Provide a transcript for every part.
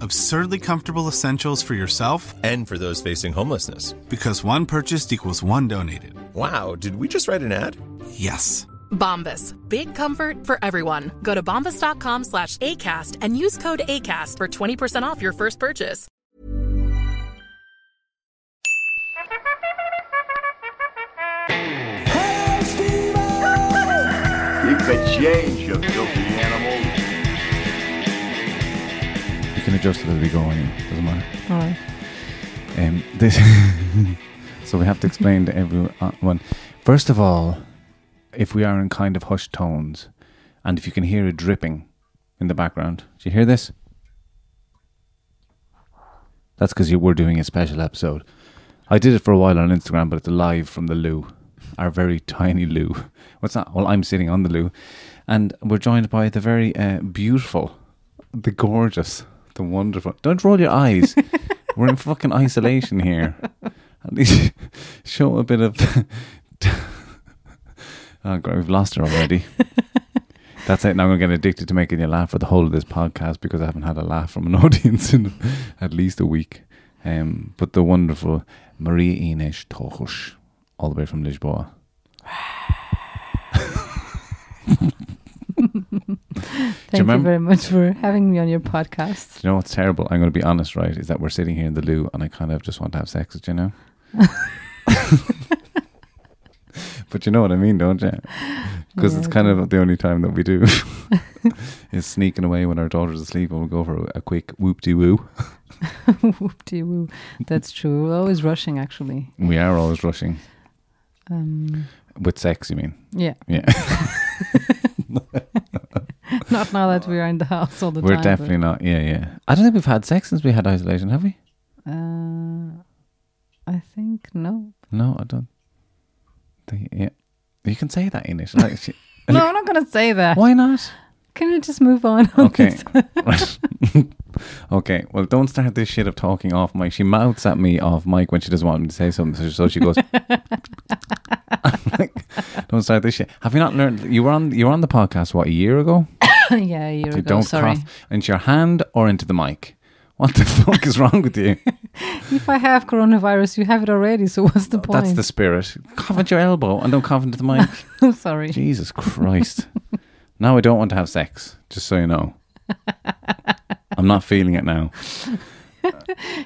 Absurdly comfortable essentials for yourself And for those facing homelessness. because one purchased equals one donated. Wow, did we just write an ad? Yes. Bombas. Big comfort for everyone. Go to bombas.com slash ACAST and use code ACAST for 20% off your first purchase. Hey, Keep the change, you filthy animals. Can adjust it as we go on. Doesn't matter. All right. Um, this. so we have to explain to everyone. First of all, if we are in kind of hushed tones, and if you can hear it dripping in the background, do you hear this? That's because you were doing a special episode. I did it for a while on Instagram, but it's live from the loo, our very tiny loo. What's that? Well, I'm sitting on the loo, and we're joined by the very uh, beautiful, the gorgeous, the wonderful. Don't roll your eyes. we're in fucking isolation here. At least show a bit of. oh, God, we've lost her already. That's it. Now I'm going to get addicted to making you laugh for the whole of this podcast because I haven't had a laugh from an audience in at least a week. Um, but the wonderful Maria Ines Tochush, all the way from Lisboa. Thank you, remember- very much for having me on your podcast. Do you know what's terrible? I'm going to be honest, right? Is that we're sitting here in the loo and I kind of just want to have sex with you now. but you know what I mean, don't you? Because Yeah, it's kind of the only time that we do is sneaking away when our daughter's asleep and we'll go for a, a quick whoop de woo. Whoop de woo. That's true. We're always rushing, actually. We are always rushing. Um, With sex, you mean? yeah. Yeah. Not now that we're in the house all the time. We're time. definitely not. Yeah, yeah. I don't think we've had sex since we had isolation, have we? Uh, I think no. No, I don't. Think, yeah. You can say that in it. Like, she- No, I'm not going to say that. why not? Can you just move on? on Okay. okay. Well, don't start this shit of talking off mic. She mouths at me off mic when she doesn't want me to say something. So, she goes. like, don't start this shit. Have you not learned? You were on. You were on the podcast what a year ago. yeah, a year So ago. don't Sorry. cough into your hand or into the mic. What the fuck is wrong with you? If I have coronavirus, you have it already. So what's the point? That's the spirit. Cough at your elbow and don't cough into the mic. I'm sorry. Jesus Christ. Now I don't want to have sex, just so you know. I'm not feeling it now. Do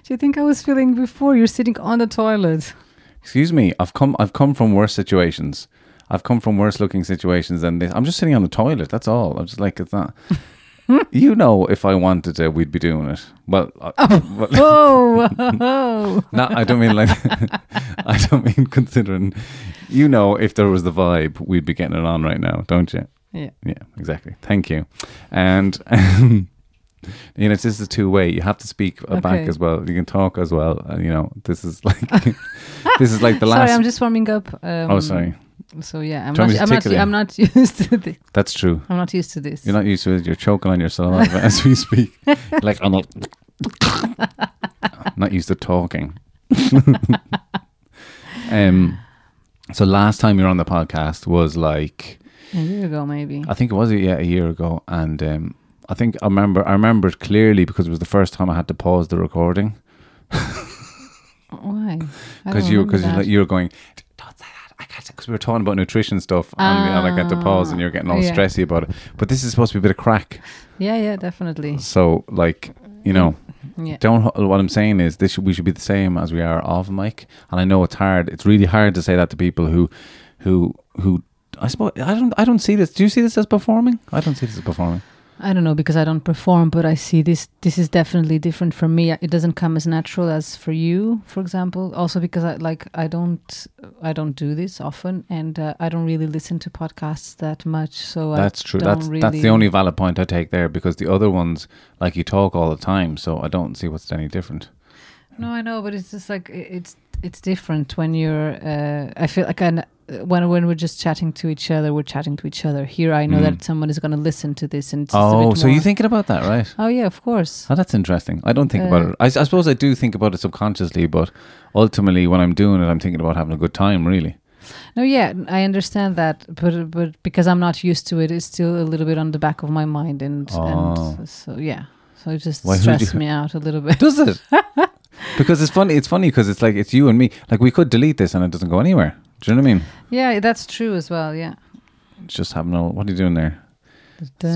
you think I was feeling before? You're sitting on the toilet. Excuse me, I've come I've come from worse situations. I've come from worse looking situations than this. I'm just sitting on the toilet, that's all. I'm just like it's not You know if I wanted to we'd be doing it. Well, I, well Oh, whoa. no, I don't mean like I don't mean considering you know if there was the vibe we'd be getting it on right now, don't you? Yeah. Yeah, exactly. Thank you. And um, you know, this is a two way. You have to speak uh, back as well. You can talk as well. And, you know, this is like this is like the last. sorry. I'm just warming up. Um, oh, sorry. So yeah, I'm not. I'm not. I'm not used to this. That's true. I'm not used to this. You're not used to it. You're choking on yourself as we speak. like I'm not. not used to talking. um. So last time you were on the podcast was like a year ago, maybe. I think it was yeah a year ago, and um, I think I remember I remember it clearly because it was the first time I had to pause the recording Why? Because you that. you were going don't say that I can't because we were talking about nutrition stuff and we- and I got to pause and you're getting all Ah, yeah. stressy about it. But this is supposed to be a bit of crack, Yeah, yeah, definitely. so like you know. Yeah. Don't. What I'm saying is, this should, we should be the same as we are off mic. And I know it's hard. It's really hard to say that to people who, who, who. I suppose I don't. I don't see this. Do you see this as performing? I don't see this as performing. I don't know because I don't perform, but I see this. This is definitely different for me. It doesn't come as natural as for you, for example. Also because I like I don't I don't do this often, and uh, I don't really listen to podcasts that much. So That's I true. don't That's really, that's the only valid point I take there because the other ones, like you talk all the time, so I don't see what's any different. No, I know, but it's just like it's it's different when you're. Uh, I feel like I, when when we're just chatting to each other, we're chatting to each other. Here, I know Mm. that someone is going to listen to this, and it's just a Oh, so you're thinking about that, right? Oh yeah, of course. Oh, that's interesting. I don't think about Uh, it. I suppose I do think about it subconsciously, but ultimately, when I'm doing it, I'm thinking about having a good time. Really. No, yeah, I understand that, but but because I'm not used to it, it's still a little bit on the back of my mind, and Oh. and so yeah, so it just Why, stresses you- me out a little bit. Does it? because it's funny. It's funny because it's like it's you and me. Like we could delete this and it doesn't go anywhere. Do you know what I mean? yeah, that's true as well. Yeah. It's just having no. What are you doing there?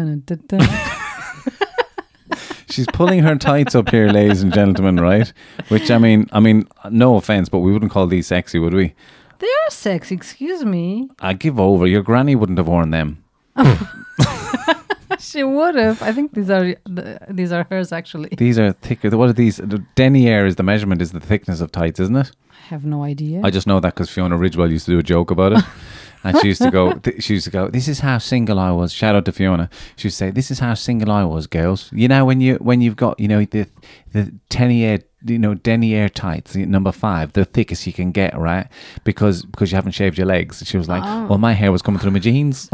She's pulling her tights up here, ladies and gentlemen. Right? Which I mean, I mean, no offense, but we wouldn't call these sexy, would we? they are sexy. Excuse me. I give over. Your granny wouldn't have worn them. She would have. I think these are the, these are hers actually. These are thicker. What are these? The denier is the measurement, is the thickness of tights, isn't it? I have no idea. I just know that because Fiona Ridgewell used to do a joke about it. And she used to go, th- she used to go, this is how single I was. Shout out to Fiona. She would say, this is how single I was, girls. You know, when you, when you've got, you know, the, the denier, you know, denier tights, number five, the thickest you can get, right? Because, because you haven't shaved your legs. She was like, Oh. well, my hair was coming through my jeans.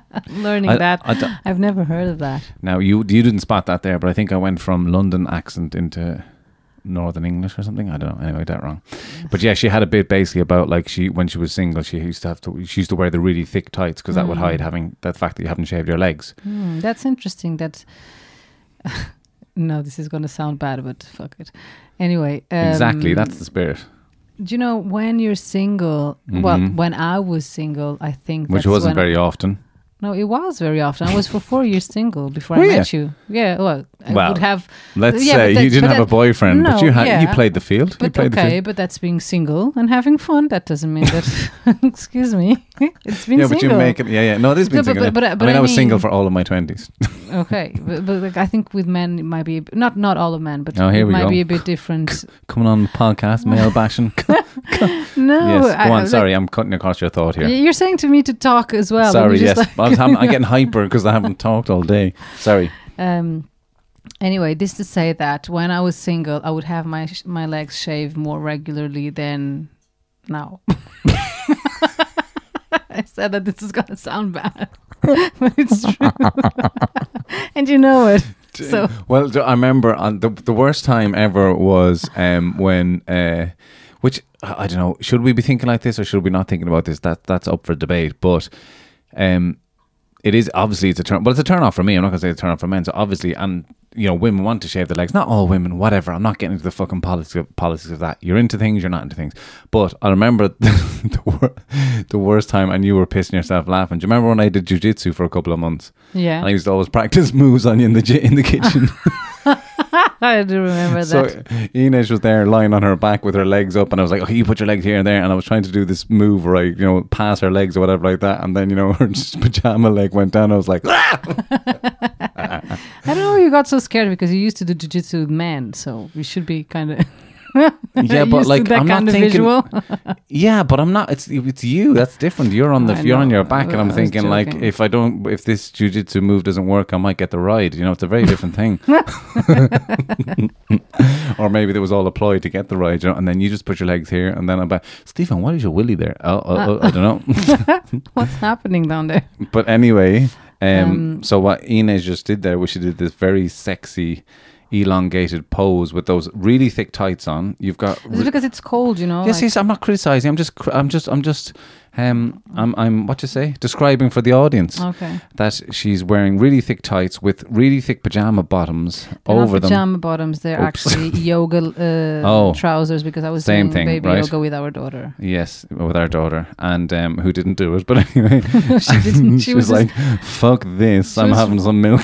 Learning I- that. I i've never heard of that. now, you, you didn't spot that there, but I think I went from London accent into Northern English or something. I don't know. Anyway, I that wrong. But yeah, she had a bit basically about like she when she was single, she used to have to she used to wear the really thick tights because that would hide having that fact that you haven't shaved your legs. Hmm, that's interesting. That no, this is going to sound bad, but fuck it. Anyway, um, exactly, that's the spirit. Do you know when you're single? Well, Mhm. when I was single, I think Which wasn't very often. No, it was very often. I was for four years single before Were I met you. Yeah, well, I Well, would have. Let's Yeah, but say you didn't but have a that- boyfriend, but you had you played the field. you But played the okay, field. but that's being single and having fun. That doesn't mean that. excuse me, it's been Yeah, single. but you make it. Yeah, yeah. No, it is being No, but- single. but- yeah. but- but I mean, I I was single for all of my twenties. Okay, but, but like, I think with men it might be not not all of men, but Oh, it might go. be a bit different. Coming on the podcast, male bashing. no, yes, go I- on. like, Sorry, I'm cutting across your thought here. You're saying to me to talk as well. Sorry, yes. Just I was having, I'm getting hyper because I haven't talked all day. Sorry. Um, anyway, this to say that when I was single, I would have my sh- my legs shaved more regularly than now. I said that this is gonna sound bad, but it's true, and you know it. So Well, I remember on the the worst time ever was um, when, uh, which I I don't know, should we be thinking like this or should we not thinking about this? That that's up for debate. But um, it is obviously it's a turn, but it's a turn off for me. I'm not gonna say it's a turn off for men. So obviously, and you know, women want to shave their legs. Not all women, whatever. I'm not getting into the fucking politics of, politics of that. You're into things, you're not into things. But I remember the, wor- the worst time, and you were pissing yourself laughing. Do you remember when I did jujitsu for a couple of months? yeah, And I used to always practice moves on you in the in the kitchen. I do remember So that. Ines was there lying on her back with her legs up, and I was like, "Okay, you put your legs here and there." And I was trying to do this move where I, you know, pass her legs or whatever like that, and then you know her pajama leg went down. I was like, "Ah!" I don't know. You got so scared because you used to do jujitsu with men, so you should be kind of. "Yeah, but like that I'm not thinking." Yeah, but I'm not. It's it's you. That's different. You're on the. I you're on your back, and I'm thinking like, if I don't, if this jujitsu move doesn't work, I might get the ride. You know, it's a very different thing. or maybe there was all a ploy to get the ride, you know, and then you just put your legs here, and then I'm back. Stephen, why is your willy there? Oh, oh, oh, I don't know. What's happening down there? But anyway, um, Um, so what Ines just did there was she did this very sexy, elongated pose with those really thick tights on. You've got Is it because it's cold? You know. yes, like- yes. I'm not criticizing. I'm just, I'm just, I'm just, um, I'm, I'm what you say, describing for the audience Okay. that she's wearing really thick tights with really thick pajama bottoms They're over not them. pajama bottoms. They're Oops. actually yoga uh, Oh. trousers because I was Same doing thing, baby right? yoga with our daughter. Yes, with our daughter, and um, who didn't do it, but anyway, she didn't. She, she was, was like, "Fuck this! I'm having some milk."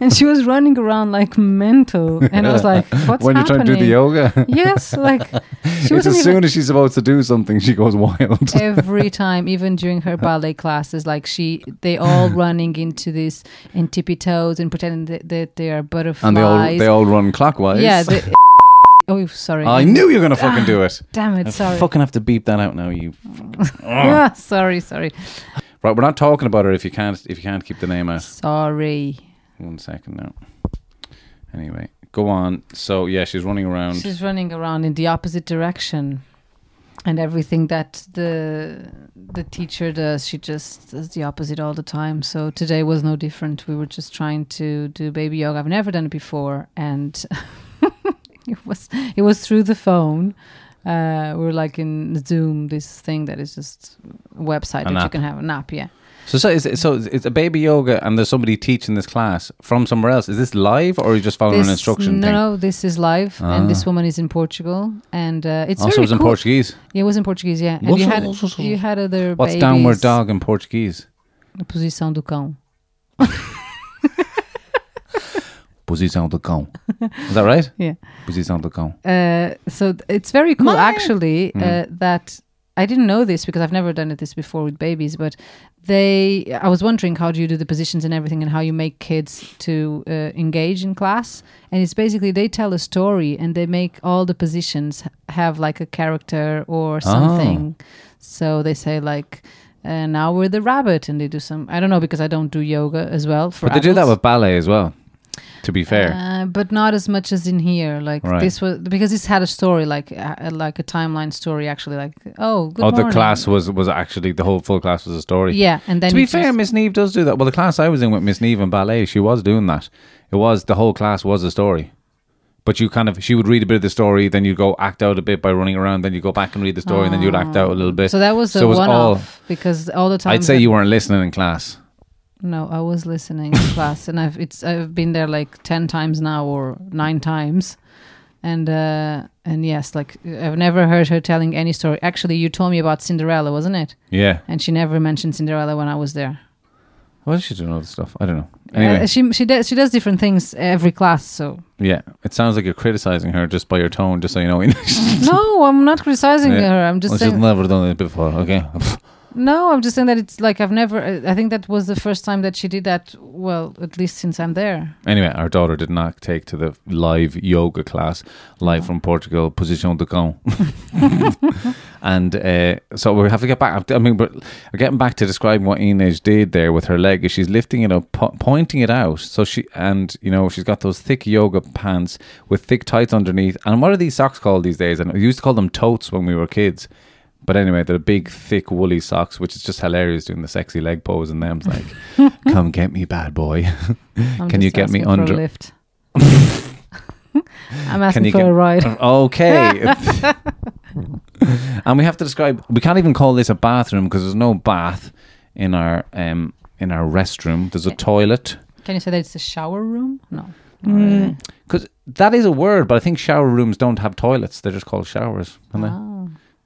and she was running around like mental, and I was like, "What's when you're happening?" trying to do the yoga, yes, like she it's wasn't as soon as she's supposed to do something, she goes wild. every every time, even during her ballet classes, like she, they all running into this in tippy toes and pretending that, that they are butterflies. And they all they all run clockwise. yeah. Oh, sorry. I knew you were gonna fucking do it. Damn it! I Sorry. fucking have to beep that out now. You. Ah, sorry, sorry, Right, we're not talking about her if you can't if you can't keep the name out. sorry. One second now. Anyway, go on. So yeah, she's running around. She's running around in the opposite direction, and everything that the the teacher does, she just does the opposite all the time. So today was no different. We were just trying to do baby yoga. I've never done it before, and it was it was through the phone. Uh, We're like in Zoom, this thing that is just a website An that you can have an app. Yeah, So so is it, so it's a baby yoga and there's somebody teaching this class from somewhere else. Is this live or are you just following an instruction no, thing? no, this is live, and this Ah. woman is in Portugal, and uh, it's also, it was in. Portuguese. Yeah, it was in Portuguese, yeah. And you had you had other What's babies. downward dog in Portuguese? Posição do cão. Posição do cão. Is that right? Yeah. Posição do cão. Uh, so it's very cool, actually, Mm. uh, that I didn't know this because I've never done it this before with babies, but they. I was wondering how do you do the positions and everything, and how you make kids to uh, engage in class. And it's basically they tell a story and they make all the positions have like a character or something. So they say like. Uh, now we're the rabbit, and they do some. I don't know because I don't do yoga as well. For But they do that with ballet as well. To be fair. Uh, but not as much as in here. Like Right. this was because this had a story, like uh, like a timeline story. Actually, like oh, good oh, the class was was actually the whole full class was a story. Yeah, and then to be fair, Miss Neve does do that. Well, the class I was in with Miss Neve in ballet, she was doing that. It was the whole class was a story. But you kind of she would read a bit of the story, then you'd go act out a bit by running around, then you go back and read the story, and then you'd act out a little bit. So that was So a one off because all the time. I'd say you weren't listening in class. No, I was listening in class, and I've it's I've been there like ten times now or nine times, and uh and yes, like I've never heard her telling any story. Actually, you told me about Cinderella, wasn't it? Yeah. And she never mentioned Cinderella when I was there. Well, she doing other stuff. I don't know. Anyway, Uh, she she does she does different things every class. So yeah, it sounds like you're criticizing her just by your tone, just so you know. no, I'm not criticizing Yeah. her. I'm just well, saying. she's never done it before. Okay. No, I'm just saying that it's like I've never. I think that was the first time that she did that. Well, at least since I'm there. Anyway, our daughter did not take to the live yoga class, live from Portugal, position de con. and uh, so we have to get back. I mean, but getting back to describing what Ines did there with her leg is she's lifting it up, po- pointing it out. So she and you know she's got those thick yoga pants with thick tights underneath. And what are these socks called these days? And we used to call them totes when we were kids. But anyway, they're big, thick, woolly socks, which is just hilarious doing the sexy leg pose and them. It's like, come get me, bad boy. I'm Can you get me asking for a under? lift. I'm asking you for get- a ride. Okay. and we have to describe. We can't even call this a bathroom because there's no bath in our um in our restroom. There's a toilet. Can you say that it's a shower room? No. Not really. Because that is a word, but I think shower rooms don't have toilets. They're just called showers. aren't they? Oh.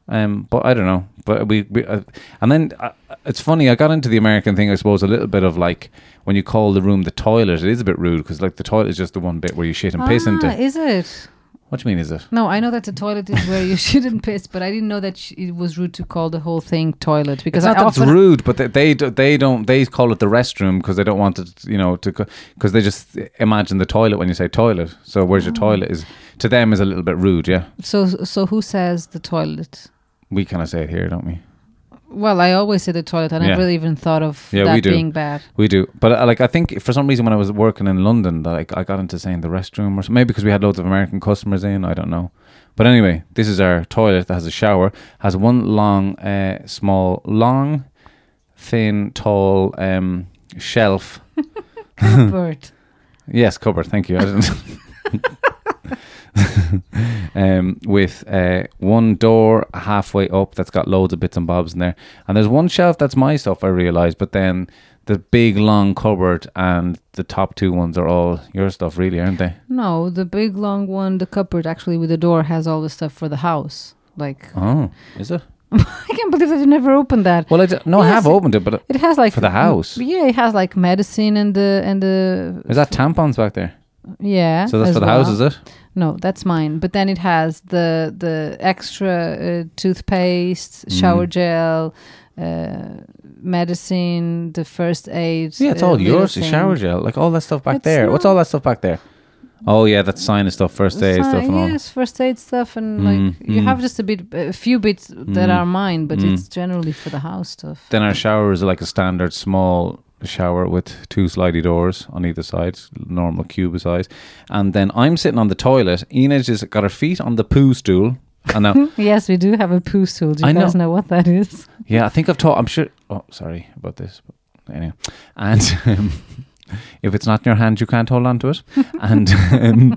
Um, but I don't know. But we, we uh, and then uh, it's funny. I got into the American thing, I suppose, a little bit of like when you call the room the toilet. It is a bit rude because like the toilet is just the one bit where you shit and piss Ah, into. is it? What do you mean? Is it? No, I know that the toilet is where you shouldn't piss, but I didn't know that sh- it was rude to call the whole thing toilet because It's not I that it's rude, but they, they do- they don't they call it the restroom because they don't want it, you know, to because they just imagine the toilet when you say toilet. So where's your toilet is to them is a little bit rude. Yeah, so so who says the toilet? we kind of say it here, don't we? Well, I always say the toilet. And I Yeah. never even thought of Yeah, that we do. being bad. We do, but uh, like I think for some reason when I was working in London, that like I got into saying the restroom or something. maybe because we had loads of American customers in. I don't know. But anyway, this is our toilet that has a shower, has one long, uh, small, long, thin, tall um, shelf. Cupboard. Yes, cupboard. Thank you. I didn't. um, with uh, one door halfway up that's got loads of bits and bobs in there, and there's one shelf that's my stuff. I realised, but then the big long cupboard and the top two ones are all your stuff, really, aren't they? No, the big long one, the cupboard actually with the door has all the stuff for the house. Like Oh, is it? I can't believe that you never opened that. Well, I d- no, I have opened it, but It has like for the house. Yeah, it has like medicine and the and the is that tampons back there? yeah. So that's for the well. house, is it? No, that's mine. But then it has the the extra uh, toothpaste, Mm. shower gel, uh, medicine, the first aid. Yeah, it's uh, all yours. The shower gel, like all that stuff back It's there. What's all that stuff back there? Oh yeah, that's sinus stuff, first aid stuff, and all. yes, first aid stuff, and Mm, like you mm. have just a bit, a few bits that Mm, are mine, but mm. it's generally for the house stuff. Then our shower is like a standard small shower with two slidey doors on either side, normal cube size. And then I'm sitting on the toilet. Enid has got her feet on the poo stool. And now, yes, we do have a poo stool. Do you I guys know. know what that is? yeah, I think I've taught. I'm sure. Oh, sorry about this. But anyway, and um, if it's not in your hand, you can't hold on to it. and um,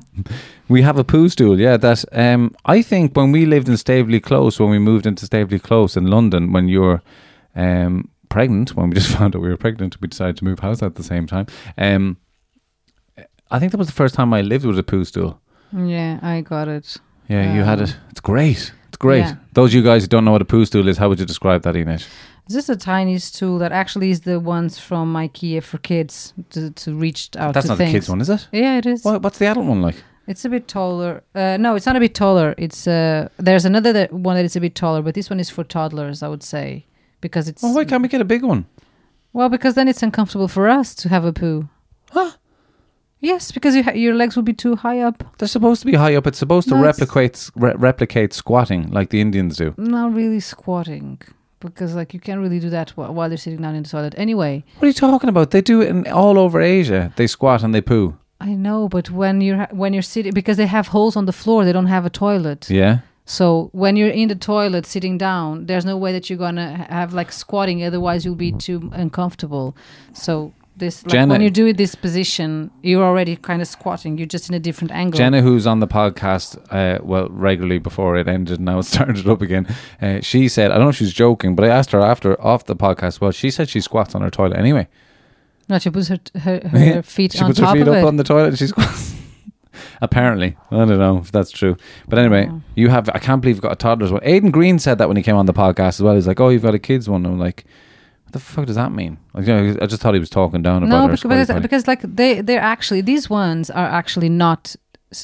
we have a poo stool. Yeah, that. Um, I think when we lived in Staveley Close, when we moved into Staveley Close in London, when you're um, pregnant, when we just found out we were pregnant, we decided to move house at the same time. Um, I think that was the first time I lived with a poo stool. Yeah, I got it. Yeah, you had Um, it. It's great. It's great. yeah. Those of you guys who don't know what a poo stool is, how would you describe that, Ines? It's just a tiny stool that actually is the ones from IKEA for kids to, to reach out That's to not things. a kid's one, is it? Yeah, it is. What, what's the adult one like? It's a bit taller. Uh, no, it's not a bit taller. It's uh, there's another that, one that is a bit taller, but this one is for toddlers, I would say, because it's Oh, why can't we get a big one? well, because then it's uncomfortable for us to have a poo. Huh? Yes, because you ha- your legs will be too high up. They're supposed to be high up. It's supposed to No, it's- replicate re- replicate squatting like the Indians do. Not really squatting, because like you can't really do that wh- while you're sitting down in the toilet. Anyway, What are you talking about? They do it in all over Asia. They squat and they poo. I know, but when you're ha- when you're sitting, because they have holes on the floor, they don't have a toilet. Yeah. So when you're in the toilet sitting down, there's no way that you're gonna have like squatting. Otherwise, you'll be too uncomfortable. So this like, Jenna- when you do it this position, you're already kind of squatting. You're just in a different angle. Jenna, who's on the podcast, uh, well, regularly before it ended, and now it started up again. Uh, she said, I don't know if she's joking, but I asked her after off the podcast. Well, she said she squats on her toilet anyway. no, she puts her her, her feet she on puts top her feet up it. on the toilet. and She squats. Apparently, I don't know if that's true, but anyway, Oh. you have. I can't believe you've got a toddler's one. Aiden Green said that when he came on the podcast as well. He's like, "Oh, you've got a kids one." I'm like, "What the fuck does that mean?" Like, you know, I just thought he was talking down about no, because because, because like they they're actually these ones are actually not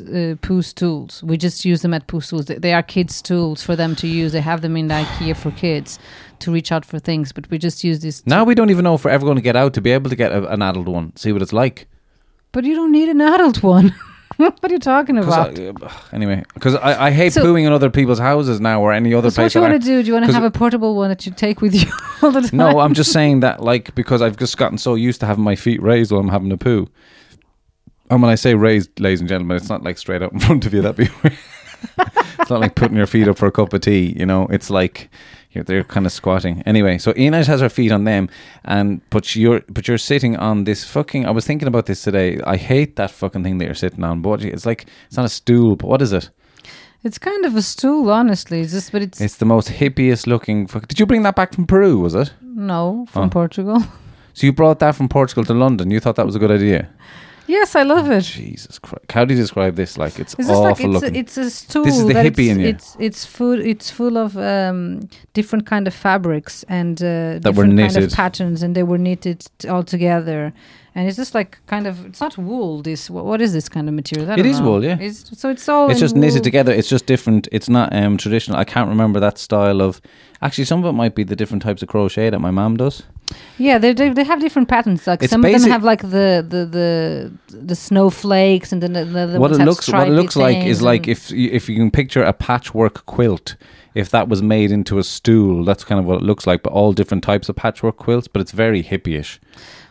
uh, poo stools. We just use them at poo stools. They, they are kids tools for them to use. They have them in the IKEA for kids to reach out for things. But we just use this. now we don't even know if we're ever going to get out to be able to get a, an adult one, see what it's like. But you don't need an adult one. what are you talking about? I- anyway, because I, I hate So- pooing in other people's houses now or any other so what place. you that want to do? Do you want to 'cause- have a portable one that you take with you all the time? No, I'm just saying that, like, because I've just gotten so used to having my feet raised while I'm having a poo. And when I say raised, ladies and gentlemen, it's not like straight up in front of you. That'd be weird. it's not like putting your feet up for a cup of tea. You know, it's like you're they're kind of squatting. Anyway, so Ines has her feet on them, and but you're but you're sitting on this fucking. I was thinking about this today. I hate that fucking thing that you're sitting on. But it's like it's not a stool, but what is it? It's kind of a stool, honestly. It's just, but it's, It's the most hippiest looking. Fuck. Did you bring that back from Peru? Was it? no from Oh. Portugal. So you brought that from Portugal to London. You thought that was a good idea. Yes, I love it. Jesus Christ! How do you describe this? Like it's, It's just awful like it's looking. a, it's a stool. This is the that hippie it's, in you. It's it's full. It's full of um, different kind of fabrics and uh, That were different kind knitted. of patterns, and they were knitted all together. And it's just like kind of. It's not wool. This what, what is this kind of material? I It know. wool, yeah. It's, so it's all. it's just knitted together. It's just different. It's not um, traditional. I can't remember that style of. Actually, some of it might be the different types of crochet that my mom does. Yeah, they they, have different patterns. Like It's some of them have like the the the, the snowflakes, and then the, the, the what it looks what it looks like is like if you, if you can picture a patchwork quilt. If that was made into a stool, that's kind of what it looks like. But all different types of patchwork quilts, but it's very hippie-ish.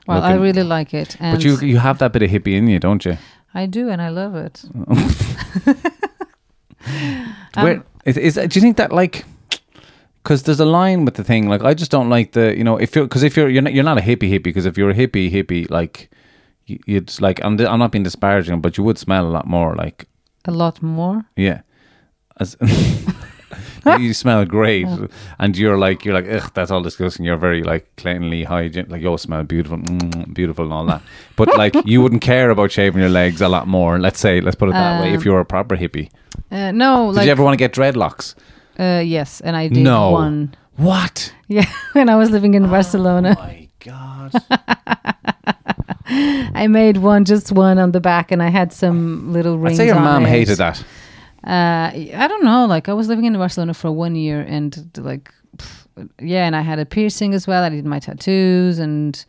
Well, I really like it, and But you you have that bit of hippie in you, don't you? I do, and I love it. Um, Where is, is do you think that like because there's a line with the thing like I just don't like the you know if you're because if you're you're not, you're not a hippie hippie because if you're a hippie hippie like you- you'd like I'm I'm not being disparaging but you would smell a lot more like a lot more. yeah as you smell great and you're like you're like ugh that's all disgusting you're very like cleanly hygiene like you smell beautiful mm, beautiful and all that but like you wouldn't care about shaving your legs a lot more let's say let's put it that way if Um, you're a proper hippie Uh, no, did like you ever want to get dreadlocks uh, yes, and I did No. one. what Yeah, when I was living in Barcelona, my god I made one, just one on the back, and I had some little rings. I'd say your mom hated that. Uh, I don't know. Like I was living in Barcelona for one year, and like, pff, yeah, and I had a piercing as well. I did my tattoos, and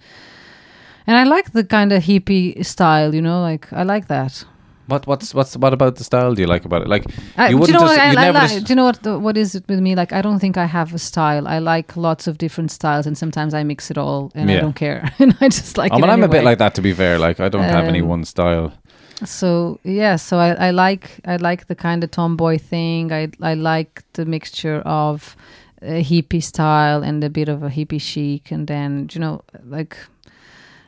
and I like the kind of hippie style. You know, like I like that. What what's what's what about the style do you like about it? Like I, you do you wouldn't know just what I, you I never like? Do you know what the, what is it with me? Like I don't think I have a style. I like lots of different styles, and sometimes I mix it all, and I don't care. and I just like. I it mean, I'm a bit like that to be fair. Like I don't have any Um, one style. So yeah, so I, I like I like the kind of tomboy thing. I I like the mixture of a hippie style and a bit of a hippie chic, and then you know like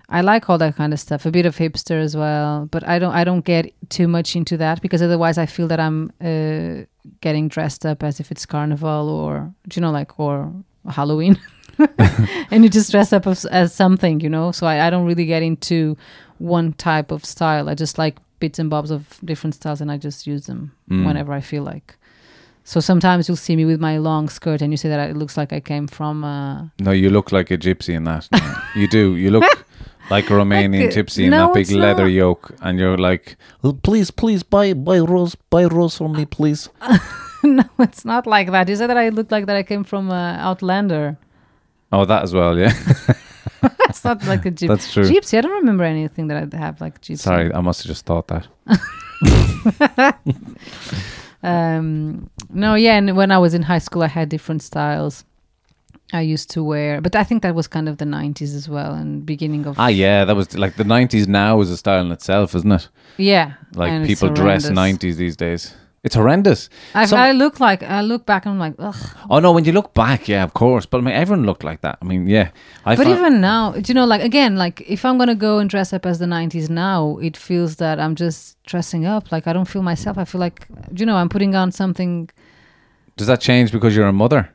I like all that kind of stuff. A bit of hipster as well, but I don't I don't get too much into that because otherwise I feel that I'm uh, getting dressed up as if it's carnival or you know like or Halloween. and you just dress up as, as something, you know. So I, I don't really get into one type of style. I just like bits and bobs of different styles, and I just use them Mm. whenever I feel like. So sometimes you'll see me with my long skirt, and you say that it looks like I came from. Uh, No, you look like a gypsy in that. You do. You look like a Romanian Like, gypsy in no, that big leather not. yoke, and you're like, "Oh, please, please buy buy rose, buy rose for me, please. no, it's not like that. You said that I look like that I came from uh, Outlander. Oh, that as well, yeah. It's not like a gypsy. That's true. Gypsy. I don't remember anything that I have like gypsy. Sorry, I must have just thought that. Um, no, yeah, and when I was in high school, I had different styles. I used to wear, but I think that was kind of the '90s as well, and beginning of Ah, yeah, that was like the '90s. Now is a style in itself, isn't it? yeah. Like people dress '90s these days. It's horrendous. I, Some- I look like I look back and I'm like, ugh. oh no, when you look back, yeah, of course. But I mean, everyone looked like that. I mean, yeah. I but even now, do you know, like again, like if I'm gonna go and dress up as the '90s now, it feels that I'm just dressing up. Like I don't feel myself. I feel like, do you know, I'm putting on something. does that change because you're a mother?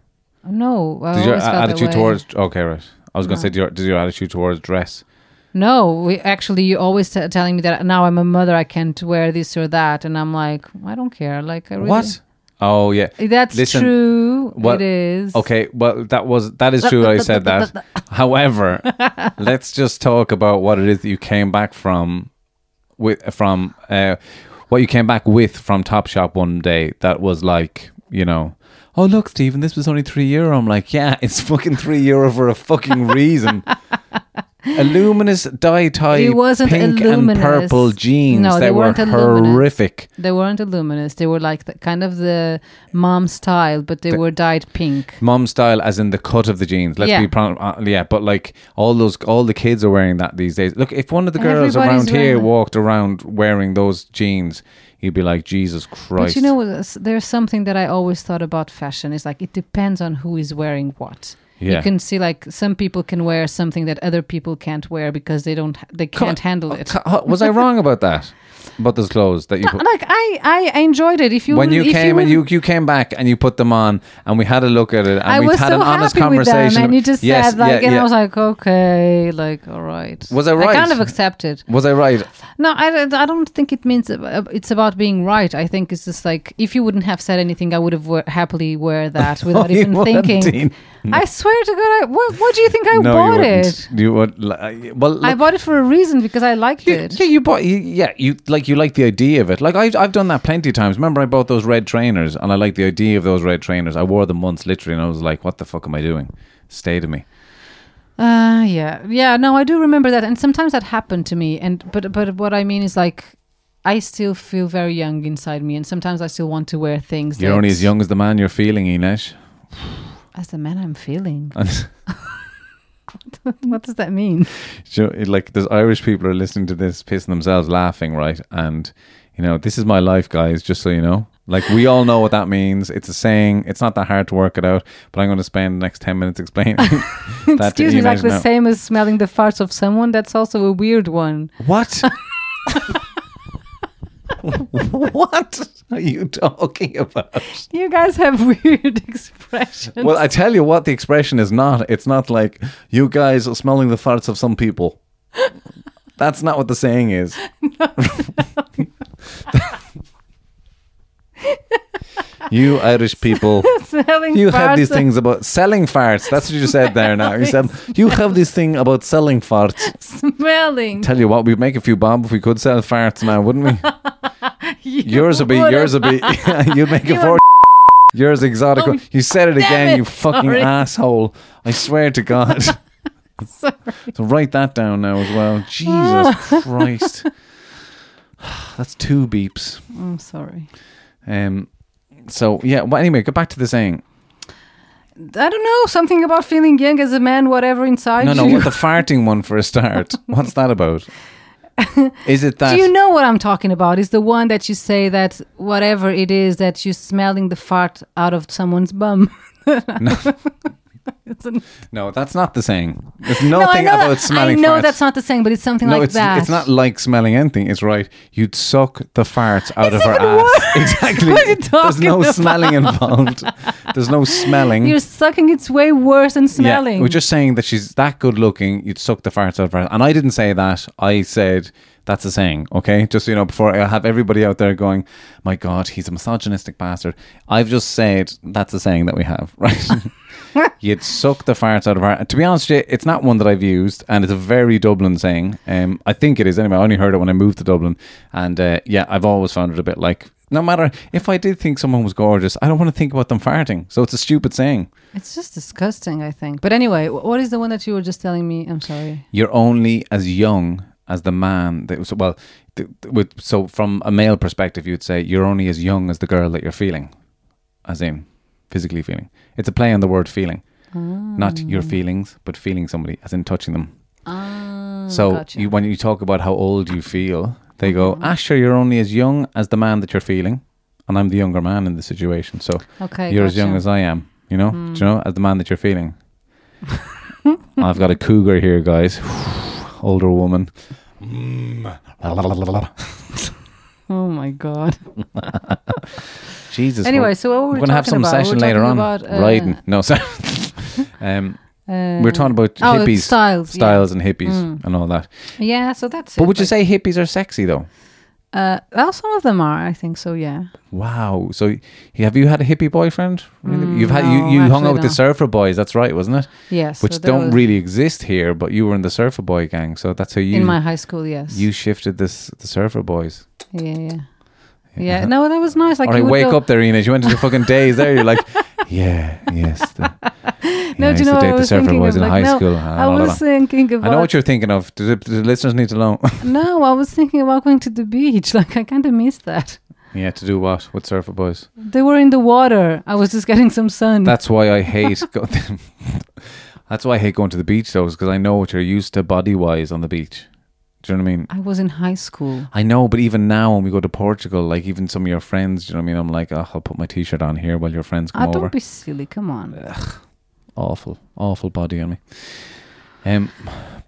No, I Does your always felt that attitude towards okay, right? I was going to No. say, does your attitude towards dress? No, we actually you always t- telling me that now I'm a mother, I can't wear this or that, and I'm like, I don't care. Like I really, What? Oh yeah. That's Listen, true. what- it is. Okay, well that was that is true. I said that. However, let's just talk about what it is that you came back from, with from uh, what you came back with from Topshop one day. That was like you know. Oh look, Stephen, this was only three euro. I'm like, yeah, it's fucking three euro for a fucking reason. a luminous dye tie pink and purple jeans. No, they, they were weren't a luminous. horrific. They weren't luminous. They were like the, kind of the mom style, but they The- were dyed pink. Mom style, as in the cut of the jeans. Let's Yeah. be pro- uh, yeah, but like all those, all the kids are wearing that these days. Look, if one of the girls Everybody's around here wearing- walked around wearing those jeans, you'd be like, Jesus Christ. But you know, there's something that I always thought about fashion. It's like it depends on who is wearing what. Yeah. You can see like some people can wear something that other people can't wear because they don't they can't handle it. Uh, was I wrong about that? About those clothes that you No, put? like I, I I enjoyed it. If you when you if came and you you came back and you put them on and we had a look at it and I we was had so an honest happy with them, conversation. and you just yes, said like, yeah, and yeah. I was like, okay, like all right. Was I right? I kind of accepted. was I right? No, I, don't- I don't think it means uh, it's about being right. I think it's just like if you wouldn't have said anything, I would have happily wear that without you even thinking. Dean. I swear to God, I, what, what do you think I no, bought it? You would. Well, I bought it for a reason because I liked You, it. yeah, you bought. You, yeah, you like you like the idea of it. Like I've I've done that plenty of times. Remember, I bought those red trainers, and I like the idea of those red trainers. I wore them once, literally, and I was like, "What the fuck am I doing?" Stay to me. Uh yeah. Yeah, no, I do remember that and sometimes that happened to me and but but what I mean is like I still feel very young inside me and sometimes I still want to wear things You're only as young as the man you're feeling, Ines. as the man I'm feeling. What does that mean? you know, like, there's Irish people are listening to this, pissing themselves laughing, right? And you know, this is my life, guys. Just so you know, like we all know what that means. It's a saying. It's not that hard to work it out. But I'm going to spend the next ten minutes explaining that to Excuse me, like the now. same as smelling the farts of someone. That's also a weird one. What? what are you talking about? You guys have weird expressions. Well, I tell you what, the expression is not. It's not like you guys are smelling the farts of some people. That's not what the saying is. you Irish people, smelling you have these things about selling farts. That's what you said there. Now you said you have this thing about selling farts. smelling. Tell you what, we'd make a few bob if we could sell farts now, wouldn't we? yours would be yours would be you'd make it You for yours exotic. Oh, you said it again, it, you fucking sorry. asshole. I swear to God. Sorry. So write that down now as well. Jesus Christ. That's two beeps. I'm sorry. Um so yeah, well anyway, go back to the saying. I don't know something about feeling young as a man, whatever inside No, no, you. what the farting one for a start. What's that about? Is it that Do you know what I'm talking about? Is the one that you say that whatever it is that you're smelling the fart out of someone's bum. An- No, that's not the saying. There's no, nothing know, about that- smelling I know farts. that's not the saying, but it's something no, like it's that. it's not like smelling anything. It's right. You'd suck the farts out It's of her ass. worse. Exactly. What are you There's no talking smelling involved. There's no smelling. You're sucking. It's way worse than smelling. Yeah, we're just saying that she's that good looking. You'd suck the farts out of her. And I didn't say that. I said that's a saying. Okay, just so you know, before I have everybody out there going, "My God, he's a misogynistic bastard." I've just said that's a saying that we have, right? You'd suck the farts out of her. To be honest, with you, it's not one that I've used, and it's a very Dublin saying. Um, I think it is anyway. I only heard it when I moved to Dublin, and uh, yeah, I've always found it a bit like. No matter if I did think someone was gorgeous, I don't want to think about them farting. So it's a stupid saying. It's just disgusting, I think. But anyway, what is the one that you were just telling me? I'm sorry. you're only as young as the man that was well th- with so from a male perspective you'd say you're only as young as the girl that you're feeling as in physically feeling. It's a play on the word feeling. Not your feelings but feeling somebody as in touching them. Ah, so gotcha. you, when you talk about how old you feel they go ah sure you're only as young as the man that you're feeling and I'm the younger man in the situation so okay, you're as young as I am you know? Do you know as the man that you're feeling. I've got a cougar here guys. Older woman. Oh my god. Jesus. Anyway, so what were we we're gonna have some about? session We're later on. about, uh, Riding. No, sorry. um, Uh, we're talking about oh, hippies, styles, yeah. styles, and hippies, Mm. and all that. Yeah, so that's it. But would you say hippies are sexy though? Uh, well, some of them are. I think so. Yeah. Wow. So, have you had a hippie boyfriend? Really? Mm, You've had no, you, you hung out with the surfer boys. That's right, wasn't it? Yes. Which so don't really exist here, but you were in the surfer boy gang, so that's how you in my high school. Yes. you shifted this the surfer boys. Yeah, yeah. Yeah. Uh-huh. No, that was nice. Like you right, wake up there, Ines. You went into fucking days there. You're like, yeah, yes. The, No, do you know what I was thinking boys of? in Like, high no, school. I was thinking about. I know what you're thinking of. Do the, do the listeners need to know? No, I was thinking about going to the beach. Like I kind of missed that. yeah, to do what with surfer boys? They were in the water. I was just getting some sun. That's why I hate. Go- That's why I hate going to the beach, though, because I know what you're used to body wise on the beach. Do you know what I mean? I was in high school. I know, but even now when we go to Portugal, like even some of your friends, do you know what I mean? I'm like, oh, I'll put my t-shirt on here while your friends come Ah, over. don't be silly. Come on. awful, awful body on me. Um,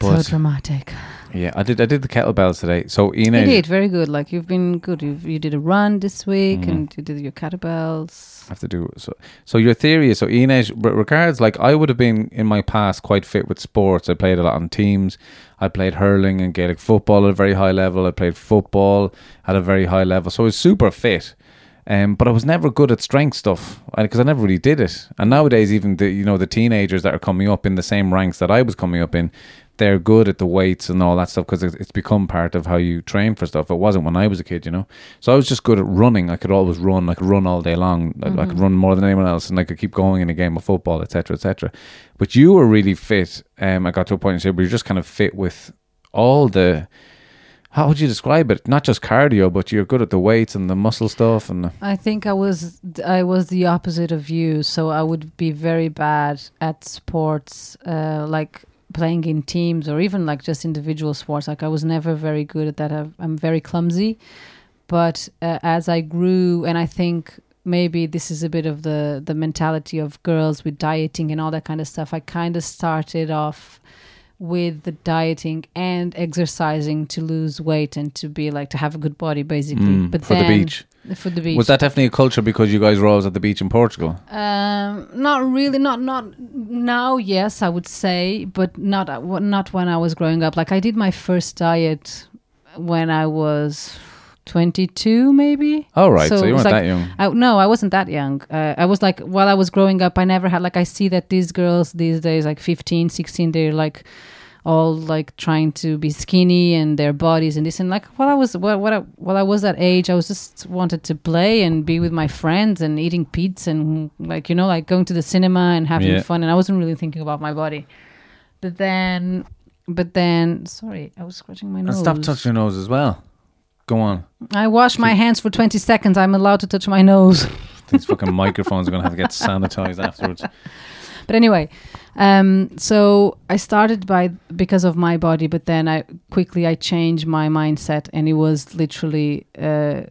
so dramatic. yeah, I did. I did the kettlebells today. So You Ina, did very good. Like you've been good. You've, you did a run this week, Mm. and you did your kettlebells. Have to do so. So your theory is so Ines, re- regards like I would have been in my past quite fit with sports. I played a lot on teams. I played hurling and Gaelic football at a very high level. I played football at a very high level. So I was super fit. Um, but I was never good at strength stuff because I never really did it. And nowadays, even the you know the teenagers that are coming up in the same ranks that I was coming up in, they're good at the weights and all that stuff because it's become part of how you train for stuff. It wasn't when I was a kid, you know. So I was just good at running. I could always run. I could run all day long. I- I could run more than anyone else, and I could keep going in a game of football, etc., etc. But you were really fit. Um, I got to a point where you're just kind of fit with all the. How would you describe it? Not just cardio, but you're good at the weights and the muscle stuff and. I think I was I was the opposite of you. So I would be very bad at sports, uh, like playing in teams or even like just individual sports. Like I was never very good at that. I've, I'm very clumsy. But uh, as I grew, and I think maybe this is a bit of the the mentality of girls with dieting and all that kind of stuff. I kind of started off with the dieting and exercising to lose weight and to be like to have a good body basically Mm, but for the then beach. For the beach Was that definitely a culture because you guys were always at the beach in Portugal? um not really not not now yes i would say but not uh, not when i was growing up like i did my first diet when i was 22 maybe Oh, right. So, it you weren't like- that young. I, no, I wasn't that young. Uh, I was like, while I was growing up, I never had, like, I see that these girls these days, like 15, 16, they're like all like trying to be skinny and their bodies and this and like while I was while, while, I, while I was that age I was just wanted to play and be with my friends and eating pizza and like you know like going to the cinema and having Yeah. fun and I wasn't really thinking about my body but then but then sorry I was scratching my And nose stop touching your nose as well. Go on. I wash my hands for 20 seconds I'm allowed to touch my nose These fucking microphones are going to have to get sanitized afterwards. But anyway, um, so I started by because of my body, but then I quickly I changed my mindset, and it was literally uh,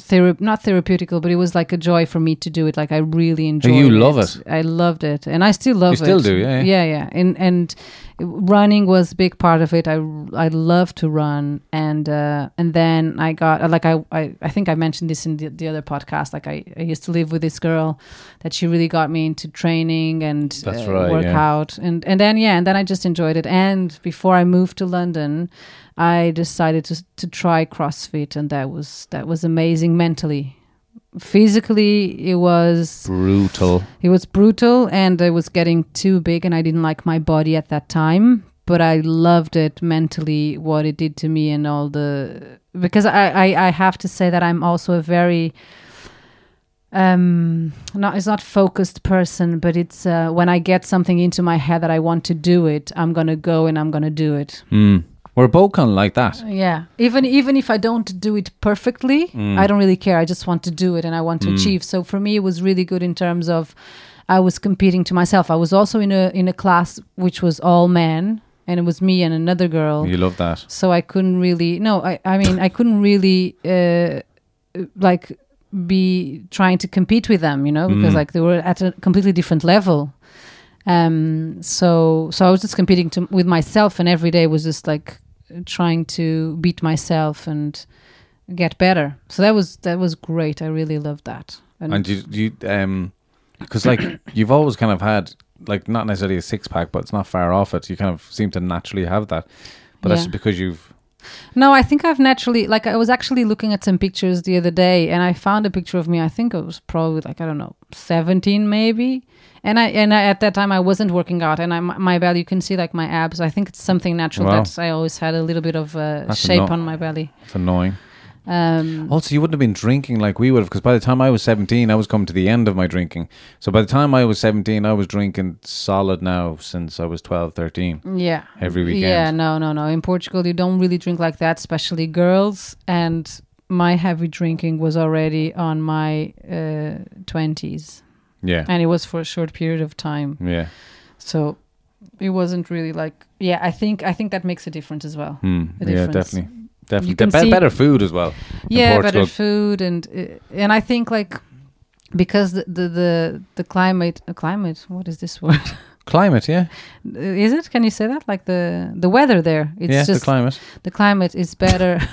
thera- not therapeutical, but it was like a joy for me to do it. Like I really enjoyed. you love it. I loved it, and I still love You still do, yeah, yeah. yeah, yeah. And and running was a big part of it. I I love to run, and uh, and then I got like I, I I think I mentioned this in the, the other podcast. Like I, I used to live with this girl that she really got me into training and That's uh, right, yeah. workout, and and then yeah, and then I just enjoyed it. And before I moved to London, I decided to to try CrossFit, and that was that was amazing mentally. Physically, it was Brutal. it was brutal and it was getting too big and I didn't like my body at that time. But I loved it mentally, what it did to me and all the because I, I, I have to say that I'm also a very um not it's not focused person, but it's uh, when I get something into my head that I want to do it, I'm gonna go and I'm gonna do it. Mm. We're both kind of like that. Yeah. Even even if I don't do it perfectly, Mm. I don't really care. I just want to do it and I want to achieve. So for me it was really good in terms of I was competing to myself. I was also in a in a class which was all men and it was me and another girl. You love that. So I couldn't really no, I I mean I couldn't really uh like be trying to compete with them, you know, because Mm. like they were at a completely different level. Um so so I was just competing to, with myself and every day was just like trying to beat myself and get better. So that was that was great. I really loved that. And you, you, um, because like you've always kind of had like not necessarily a six pack, but it's not far off it. You kind of seem to naturally have that, but that's because you've. No, I think I've naturally like I was actually looking at some pictures the other day and I found a picture of me. I think it was probably like I don't know, 17 maybe. And I and I, at that time I wasn't working out and I my my belly you can see like my abs. I think it's something natural Wow. that I always had a little bit of uh, shape ano- on my belly. It's annoying. Um Also, you wouldn't have been drinking like we would have, because by the time I was seventeen, I was coming to the end of my drinking. So by the time I was seventeen, I was drinking solid now since I was 12, 13. Yeah. Every weekend. Yeah, no, no, no. In Portugal, you don't really drink like that, especially girls. And my heavy drinking was already on my uh, 20s. Yeah, And it was for a short period of time. yeah. So it wasn't really like, yeah, I think I think that makes a difference as well. Hmm. A Yeah, definitely, definitely. You can Be- see- better food as well. yeah, better food and uh, and I think like because the the the, the climate uh, climate what is this word? Climate, yeah, Uh, is it? Can you say that? Like the the weather there. It's yeah, just the climate. the climate is better.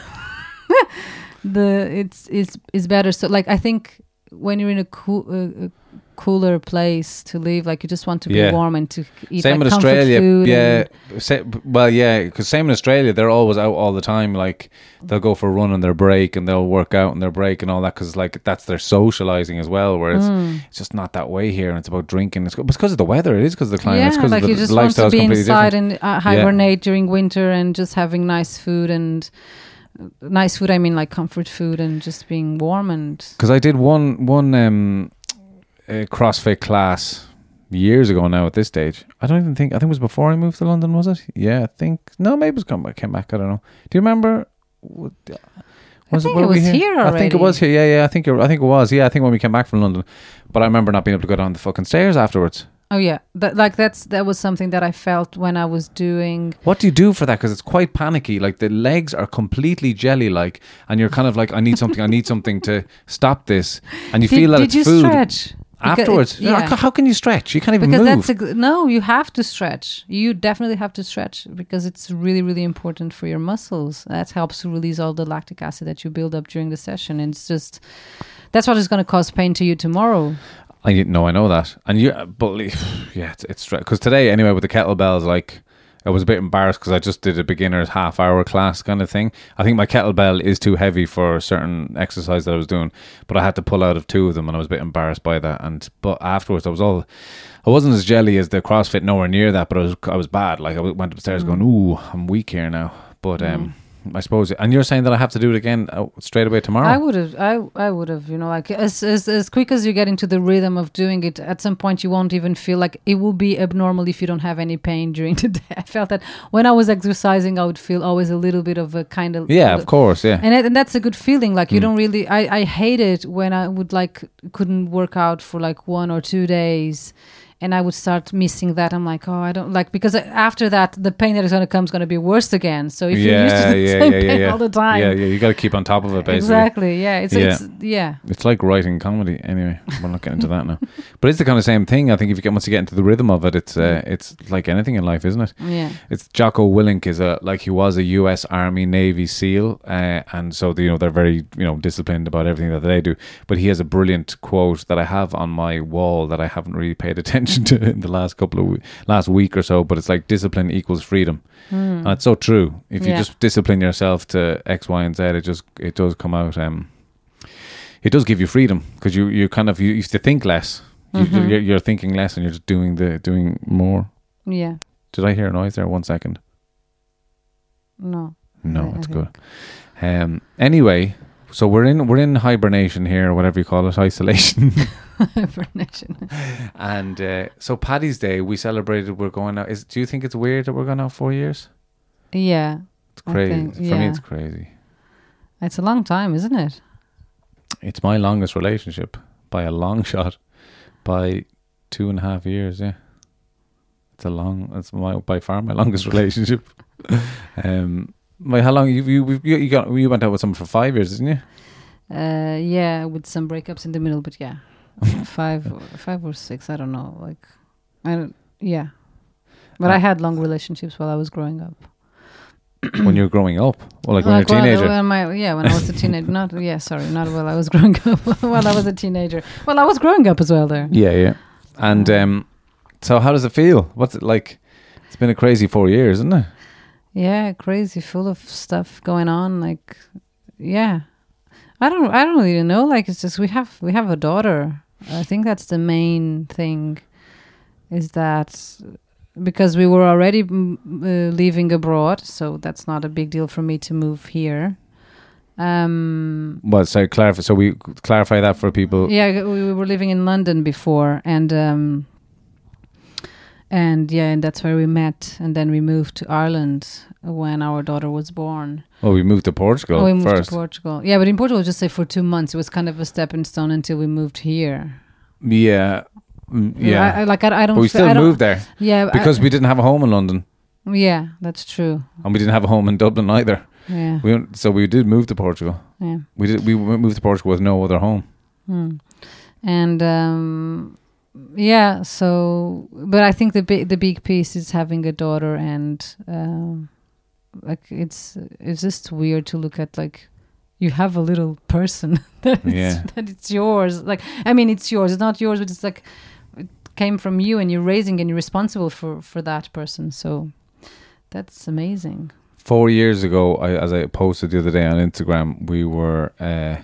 The it's it's is better. So like i think when you're in a cool uh, a cooler place to live like you just want to be Yeah. warm and to eat Same like in Australia, food yeah. and- Sa- well, yeah, because same in Australia, they're always out all the time. Like they'll go for a run on their break, and they'll work out on their break and all that. Because like that's their socializing as well. Whereas Mm. it's just not that way here, and it's about drinking. It's because of the weather. It is because of the climate. it's yeah 'cause like of you the just want to be inside different. and uh, hibernate during winter and just having nice food and nice food i mean like comfort food and just being warm and Because I did one one um, uh, CrossFit class years ago now. At this stage, I don't even think. I think it was before I moved to London. Was it? Yeah, I think. No, maybe it was come. I came back. I don't know. Do you remember? what- Was think were it was here I think it was here. Yeah, yeah. I think it, I think it was. Yeah, I think when we came back from London. But I remember not being able to go down the fucking stairs afterwards. Oh yeah that like that's that was something that i felt when i was doing What do you do for that? Because it's quite panicky. Like the legs are completely jelly like, and you're kind of like, I need something. I need something to stop this. And you did, feel that did it's you food stretch Because it- afterwards. yeah How can you stretch? You can't even because move. that's a, no you have to stretch you definitely have to stretch because it's really really important for your muscles that helps to release all the lactic acid that you build up during the session and it's just that's what is going to cause pain to you tomorrow I no, I know that, and you, but yeah, it's it's because today anyway with the kettlebells, like I was a bit embarrassed because I just did a beginner's half hour class kind of thing. I think my kettlebell is too heavy for a certain exercise that I was doing, but I had to pull out of two of them, and I was a bit embarrassed by that. And but afterwards, I was all, I wasn't as jelly as the CrossFit, nowhere near that, but I was I was bad. Like I went upstairs going, "Ooh, I'm weak here now." But um, I suppose, and you're saying that I have to do it again uh, straight away tomorrow. I would have, I, I would have, you know, like as, as as quick as you get into the rhythm of doing it, at some point you won't even feel like it will be abnormal if you don't have any pain during the day. I felt that when I was exercising, I would feel always a little bit of a kind of yeah, of course, yeah. and, it, and that's a good feeling. Like you Mm. don't really, I I hate it when I would like couldn't work out for like one or two days. And I would start missing that. I'm like, oh, I don't like because after that, the pain that is going to come is going to be worse again. So if you're used to the yeah, same yeah, pain yeah, all the time, Yeah, yeah, you got to keep on top of it, basically. exactly, yeah, it's Yeah. it's yeah, It's like writing comedy. Anyway, we're not getting into that now. But it's the kind of same thing. I think if you get once you get into the rhythm of it, it's uh, it's like anything in life, isn't it? yeah. It's Jocko Willink is a like he was a U.S. Army Navy SEAL, uh, and so you know they're very you know disciplined about everything that they do. But he has a brilliant quote that I have on my wall that I haven't really paid attention to in the last couple of we- last week or so. But it's like discipline equals freedom, and it's so true. If you Yeah. just discipline yourself to X, Y, and Z, it just it does come out. Um, it does give you freedom because you you kind of you used to think less. You, Mhm. you're, you're thinking less, and you're just doing the doing more. Yeah. Did I hear a noise there? One second. No. No, I- I it's think- good. Um. Anyway, so we're in we're in hibernation here, whatever you call it, isolation. Hibernation. and uh, so Paddy's Day, we celebrated. We're going out. Is do you think it's weird that we're going out four years? yeah. It's crazy think- for me. It's crazy. It's a long time, isn't it? It's my longest relationship by a long shot, by two and a half years. Yeah, it's a long. It's my by far my longest relationship. um, my how long you you you got you went out with someone for five years, didn't you? Uh, yeah, with some breakups in the middle, but yeah, five, five or six. I don't know. Like, I don't. Yeah, but I Uh, had long relationships while I was growing up. when you were growing up, or like when you're a teenager. when my, yeah, when I was a teenager. not yeah, sorry, not while I was growing up. while I was a teenager. Well, I was growing up as well there. Yeah, yeah. And um, so how does it feel? What's it like? It's been a crazy four years, isn't it? Yeah, crazy, full of stuff going on. Like, yeah, I don't, I don't really know. Like, it's just we have, we have a daughter. I think that's the main thing. Is that because we were already uh, living abroad, so that's not a big deal for me to move here. Um, Well, so clarify. So we clarify that for people. yeah, we, we were living in London before, and um, and yeah, and that's where we met, and then we moved to Ireland when our daughter was born. Well, we moved to Portugal oh, we moved first. to Portugal. Yeah, but in Portugal, just say for two months. It was kind of a stepping stone until we moved here. yeah, Mm, yeah. I, I, like I, I don't. but we still I moved there Yeah, because we didn't have a home in London. Yeah, that's true. and we didn't have a home in Dublin either. Yeah, We so we did move to Portugal. yeah. We did. We moved to Portugal with no other home. Hmm. And um, yeah, so but I think the big the big piece is having a daughter, and um, like it's it's just weird to look at like you have a little person that it's, that it's yours. Like I mean, it's yours. It's not yours, but it's like it came from you, and you're raising, and you're responsible for for that person. So that's amazing. Four years ago, I, as I posted the other day on Instagram, we were. Uh,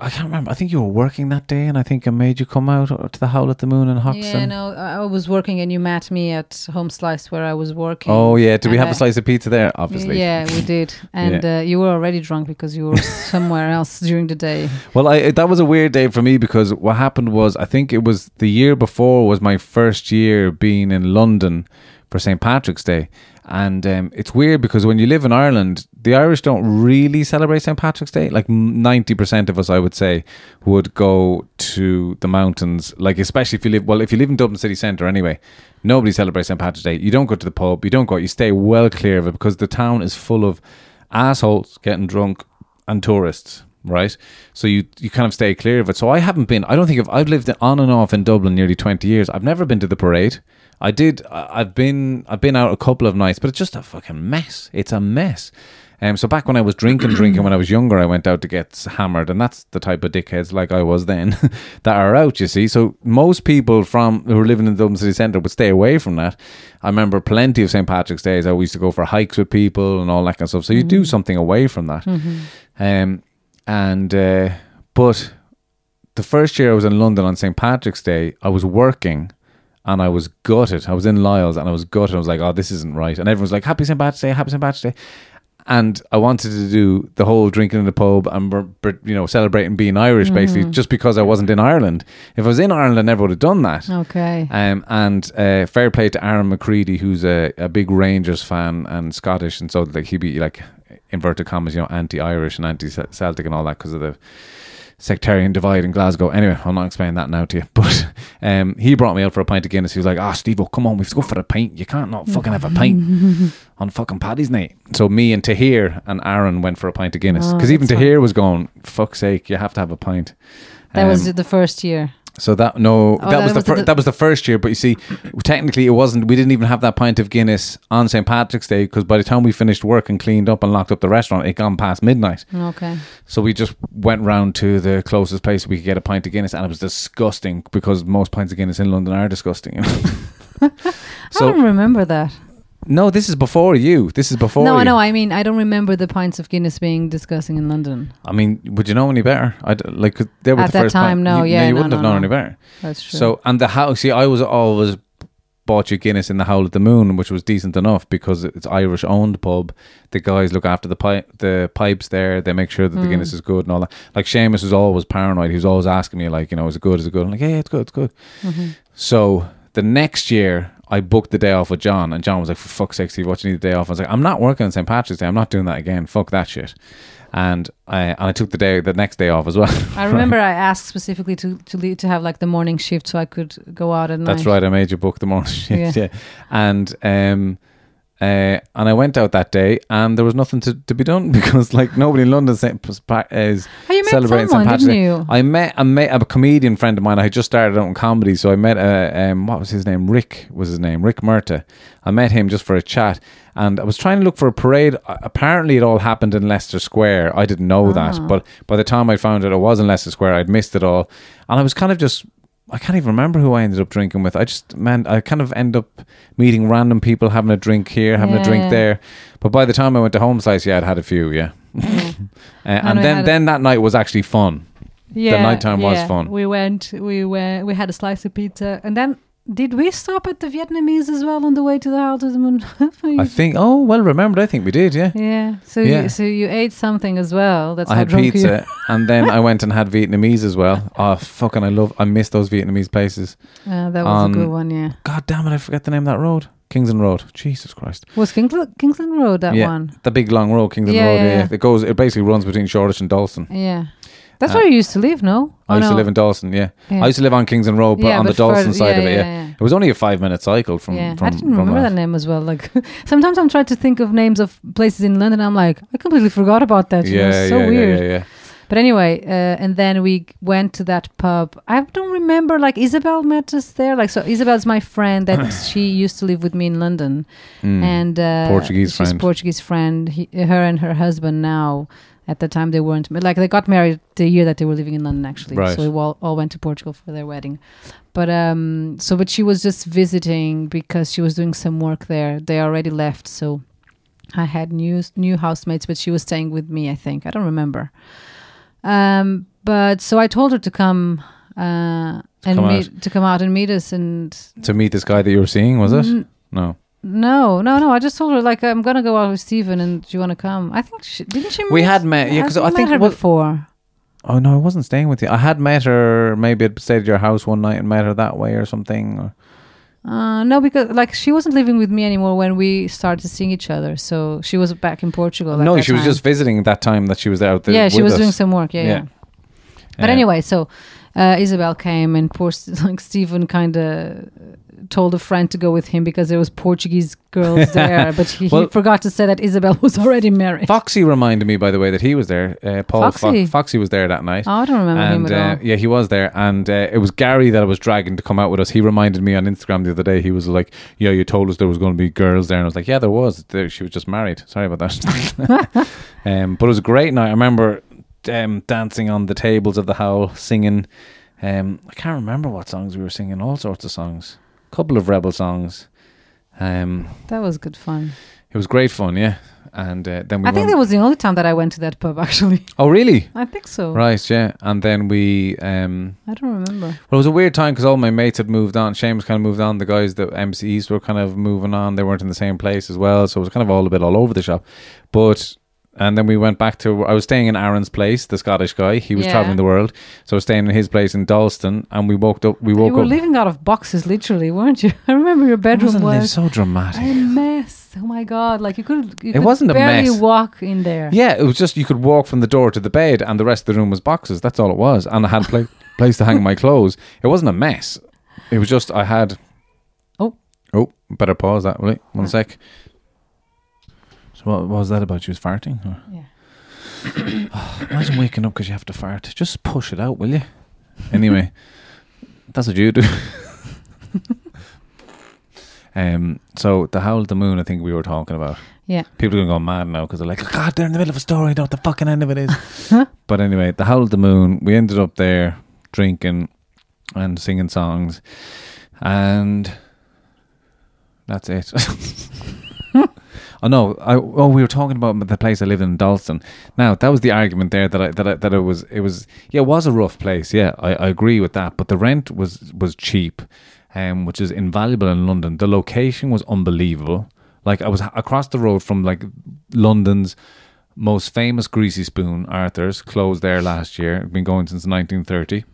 I can't remember. I think you were working that day, and I think I made you come out to the Howl at the Moon in Hoxton. Yeah, no, I was working, and you met me at Home Slice where I was working. Oh yeah, did we and have I- a slice of pizza there? Obviously. Yeah, we did, and uh, you were already drunk because you were somewhere else during the day. Well, I that was a weird day for me because what happened was I think it was the year before was my first year being in London for St Patrick's Day, and um, it's weird because when you live in Ireland, the Irish don't really celebrate St Patrick's Day. Like ninety percent of us, I would say, would go to the mountains. Like especially if you live well, if you live in Dublin city centre anyway. Nobody celebrates St. Patrick's Day. You don't go to the pub. You don't go. You stay well clear of it because the town is full of assholes getting drunk and tourists right? So you you kind of stay clear of it. So I haven't been. I don't think if I've lived on and off in Dublin nearly twenty years. I've never been to the parade. I did. I've been. I've been out a couple of nights, but it's just a fucking mess. It's a mess. Um, so back when I was drinking, drinking when I was younger, I went out to get hammered, and that's the type of dickheads like I was then that are out. You see, so most people from who were living in the Dublin city centre would stay away from that. I remember plenty of St Patrick's days. I used to go for hikes with people and all that kind of stuff. So you do something away from that. Um, and uh, but the first year I was in London on St Patrick's Day, I was working. And I was gutted. I was in Lyle's and I was gutted. I was like, oh, this isn't right. And everyone was like, Happy St. Patrick's Day, Happy St. Patrick's Day and I wanted to do the whole drinking in the pub and you know celebrating being Irish basically just because I wasn't in Ireland. If I was in Ireland, I never would have done that. Okay. Um, and uh, fair play to Aaron McCready, who's a, a big Rangers fan and Scottish, and so like he'd be like inverted commas, you know, anti-Irish and anti-Celtic and all that because of the sectarian divide in Glasgow. Anyway, I'll not explain that now to you. But um, he brought me out for a pint of Guinness. He was like, "Ah, Steve, come on, we have to go for a pint. You can't not fucking have a pint on fucking Paddy's night." So me and Tahir and Aaron went for a pint of Guinness Oh, because even that's Tahir was going, "Fuck's sake, you have to have a pint." That was Um, the first year. So that no, Oh, that, was the, was the- fir- that was the first year. But you see, technically, it wasn't. We didn't even have that pint of Guinness on St Patrick's Day because by the time we finished work and cleaned up and locked up the restaurant, it gone past midnight. Okay. So we just went round to the closest place we could get a pint of Guinness, and it was disgusting because most pints of Guinness in London are disgusting. you know. I don't remember that. No, this is before you. This is before. no, you. I. I mean, I don't remember the pints of Guinness being discussing in London. I mean, would you know any better? I like they were At the that first time, pint. no, you, yeah, you no, wouldn't have known no. any better. That's true. So and the house, see, I was always bought you Guinness in the Howl at the Moon, which was decent enough because it's Irish owned pub. The guys look after the pipe, the pipes there. They make sure that the Mm. Guinness is good and all that. Like Seamus was always paranoid. He was always asking me, like, you know, is it good? Is it good? I'm like, yeah, it's good, it's good. Mm-hmm. So the next year, I booked the day off with John, and John was like, "For fuck's sake, Steve, what you need the day off?" I was like, "I'm not working on St Patrick's Day. I'm not doing that again. Fuck that shit." And I and I took the day, the next day off as well. I remember I asked specifically to to leave, to have like the morning shift so I could go out at night. That's right. I made you book the morning shift. Yeah. Yeah. And um, uh, and I went out that day, and there was nothing to, to be done because like nobody in London is Oh, you celebrating St. Patrick's Day. I met I met a comedian friend of mine. I had just started out in comedy, so I met a um, what was his name? Rick was his name. Rick Murta. I met him just for a chat, and I was trying to look for a parade. Uh, Apparently, it all happened in Leicester Square. I didn't know Ah. that, but by the time I found out it was in Leicester Square, I'd missed it all, and I was kind of just. I can't even remember who I ended up drinking with. I just, man, I kind of end up meeting random people, having a drink here, having a drink there. But by the time I went to home slice, yeah, I'd had a few, yeah. uh, and then, then that night was actually fun. Yeah, the nighttime was yeah. fun. We went, we went, we had a slice of pizza, and then did we stop at the Vietnamese as well on the way to the of the moon? I think. Oh, well remembered. I think we did. Yeah. yeah. So Yeah. you, so you ate something as well. That's I had pizza, and then I went and had Vietnamese as well. Oh, fucking! I love. I miss those Vietnamese places. Uh, that was On- a good one. Yeah. God damn it! I forget the name of that road. Kingsland Road. Jesus Christ. Was Kingsland, Kingsland Road that yeah, one? the big long road, Kingsland Yeah, Road. yeah, Yeah, yeah. It goes. It basically runs between Shoreditch and Dalston. Yeah. That's Uh, where you used to live, no? I Oh, used to live in Dalston. Yeah. Yeah. I used to live on Kingsland Road, but Yeah, on the but Dalston further- side yeah, of it. yeah. It was only a five minute cycle from. yeah, from I didn't from remember that. that name as well. Like sometimes I'm trying to think of names of places in London. I'm like, I completely forgot about that. you know, Yeah, it's so yeah, weird. yeah, yeah, yeah. But anyway, uh, and then we went to that pub. I don't remember. Like Isabel met us there. Like so, Isabel's my friend that she used to live with me in London, Mm. and uh, Portuguese she's friend. Portuguese friend. He, her and her husband now. At the time, they weren't like they got married the year that they were living in London. Actually, Right. so we all, all went to Portugal for their wedding. But um, so but she was just visiting because she was doing some work there. They already left, so I had new new housemates, but she was staying with me. I think I don't remember. Um, but so I told her to come uh, and come meet to come out and meet us. And To meet this guy that you were seeing, was it? Mm, No. No, no, no. I just told her like I'm gonna go out with Stephen, and do you want to come? I think she didn't she. We meet- had met- yeah, because I met think her what- before. Oh no, I wasn't staying with you. I had met her. Maybe I'd stayed at your house one night and met her that way or something. Or Uh, no, because like she wasn't living with me anymore when we started seeing each other. So she was back in Portugal. at no, that she was time. just visiting that time that she was. Out there yeah, she with was us. doing some work. Yeah, yeah. Yeah. But Uh, anyway, so uh, Isabel came and poor S- like Stephen kind of told a friend to go with him because there was Portuguese girls there, but he, Well- he forgot to say that Isabel was already married. Foxy reminded me, by the way, that he was there. Uh, Paul Fo- Foxy? Foxy was there that night. Oh, I don't remember him and at uh, all. yeah, he was there, and uh, it was Gary that I was dragging to come out with us. He reminded me on Instagram the other day. He was like, "Yeah, you told us there was going to be girls there," and I was like, "Yeah, there was. There, she was just married. Sorry about that." um, but it was a great night. I remember um, dancing on the tables of the howl, singing. Um, I can't remember what songs we were singing. All sorts of songs. Couple of rebel songs. Um, That was good fun. it was great fun, yeah. And uh, then we. I think that was the only time that I went to that pub. Actually, Oh, really? I think so. Right, yeah. And then we. Um, I don't remember. Well, it was a weird time because all my mates had moved on. Seamus kind of moved on. The guys, the MCs were kind of moving on. They weren't in the same place as well. So it was kind of all a bit all over the shop. But, and then we went back to, I was staying in Aaron's place, the Scottish guy. He was Yeah. traveling the world. So I was staying in his place in Dalston and we woke up, we You woke were up. living out of boxes, literally, weren't you? I remember your bedroom Wasn't it was so dramatic? a mess. Oh my god! Like you could, you It could wasn't a barely mess. walk in there. Yeah, it was just you could walk from the door to the bed, and the rest of the room was boxes. That's all it was, and I had a pla- place to hang my clothes. It wasn't a mess. It was just I had. Oh. oh, better pause that. Wait, one uh. sec. So what, what was that about? You was farting. Or? Yeah. Imagine waking up because you have to fart. Just push it out, will you? Anyway, that's what you do. um. So the howl of the moon, I think we were talking about. Yeah. People are going to go mad now because they're like, God, they're in the middle of a story. Know what the fucking end of it is. but anyway, the Howl of the Moon, we ended up there drinking and singing songs. And that's it. Oh, no. I, oh, we were talking about the place I lived in, Dalston. Now, that was the argument there that I, that I, that it was, it was, yeah, it was a rough place. Yeah, I, I agree with that. But the rent was, was cheap, um, which is invaluable in London. The location was unbelievable. Like I was across the road from like London's most famous greasy spoon, Arthur's, closed there last year. Been going since 1930.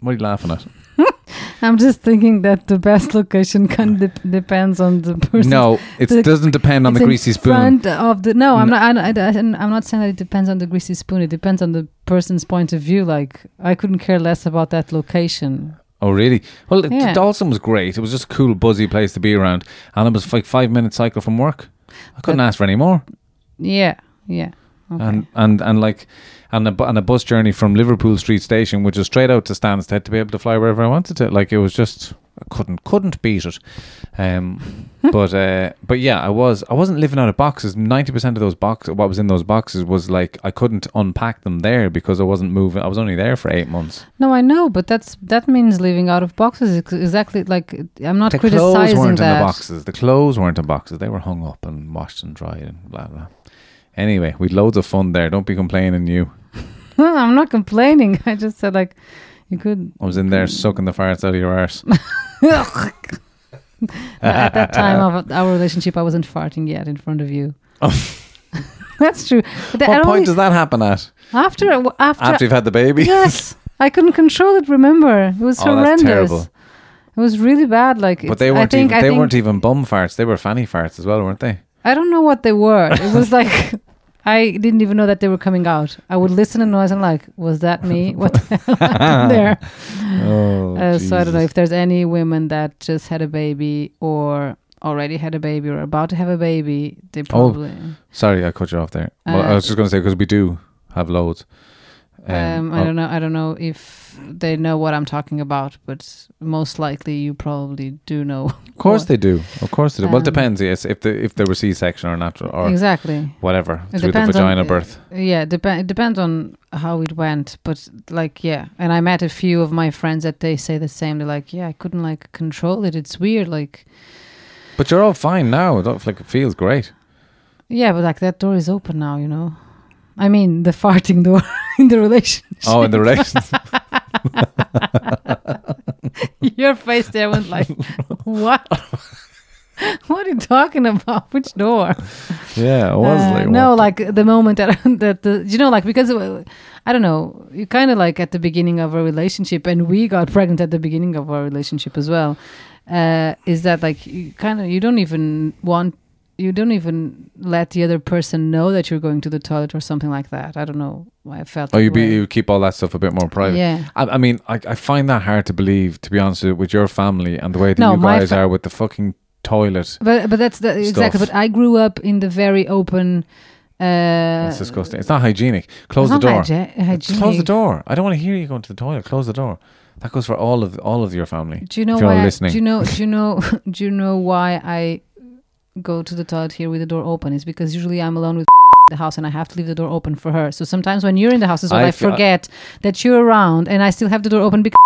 What are you laughing at? I'm just thinking that the best location kind of dep- depends on the person. No, it doesn't depend on the greasy spoon. Front of the no, I'm No. not. I, I, I'm not saying that it depends on the greasy spoon. It depends on the person's point of view. Like I couldn't care less about that location. Oh, really? Well, Yeah. Dalston was great. It was just a cool, buzzy place to be around, and it was like five minute cycle from work. I couldn't But- ask for any more. Yeah, yeah. Okay. and and and like and a, and a bus journey from Liverpool Street Station, which is straight out to Stansted, to be able to fly wherever I wanted to. Like it was just I couldn't couldn't beat it. Um, but uh, but yeah, I was I wasn't living out of boxes. Ninety percent of those boxes, what was in those boxes, was like I couldn't unpack them there because I wasn't moving. I was only there for eight months. no, I know, but that's that means living out of boxes. Ex- Exactly. Like I'm not the clothes criticizing weren't that. in the boxes. The clothes weren't in boxes. They were hung up and washed and dried and blah blah. Anyway, we'd loads of fun there. Don't be complaining, you. I'm not complaining. I just said like you could. I was in there sucking the farts out of your arse. At that time of our relationship, I wasn't farting yet in front of you. Oh. That's true. But what point only- does that happen at? after uh, after After you've had the baby? yes, I couldn't control it. Remember, it was Oh, that's horrendous. terrible. It was really bad. Like, But they weren't think, even they weren't even bum farts. They were fanny farts as well, weren't they? I don't know what they were. It was like I didn't even know that they were coming out. I would listen and noise and like, was that me? What the hell happened there? Oh, Uh, so I don't know if there's any women that just had a baby or already had a baby or about to have a baby. They probably. Sorry, I cut you off there. well, I Uh, was just going to say because we do have loads. Um, I oh, don't know. I don't know if they know what I'm talking about, but most likely you probably do know. Of course what- they do. Of course they do. well, it Um, depends. Yes, if the if they were C section or natural or exactly. whatever It through the depends on- birth. Yeah, dep- it depends on how it went, but like yeah, and I met a few of my friends that they say the same. They're like, yeah, I couldn't like control it. It's weird, like But you're all fine now. It don't- like it feels great. yeah, but like that door is open now, you know. I mean, the farting door in the relationship. Oh, in the relations. Your face there went like, what? what are you talking about? Which door? yeah, it was Uh, like no, like the moment that that the you know like because I don't know you kind of like at the beginning of a relationship and we got pregnant at the beginning of our relationship as well. Uh, is that like you kind of you don't even want you don't even let the other person know that you're going to the toilet or something like that. I don't know. why I felt. Oh, you be you keep all that stuff a bit more private. Yeah. I, I mean, I, I find that hard to believe, to be honest, with- with your family and the way that No, you guys fa- are with the fucking toilet. But but that's the, exactly. But I grew up in the very open. Uh, It's disgusting. It's not hygienic. Close the door. hygi- Close the door. I don't want to hear you going to the toilet. Close the door. That goes for all of all of your family. Do you know why? I, do you know? Do you know? do you know why I go to the toilet here with the door open? Is because usually I'm alone with the house and I have to leave the door open for her. So sometimes when you're in the house as well, I I, forget that you're around and I still have the door open because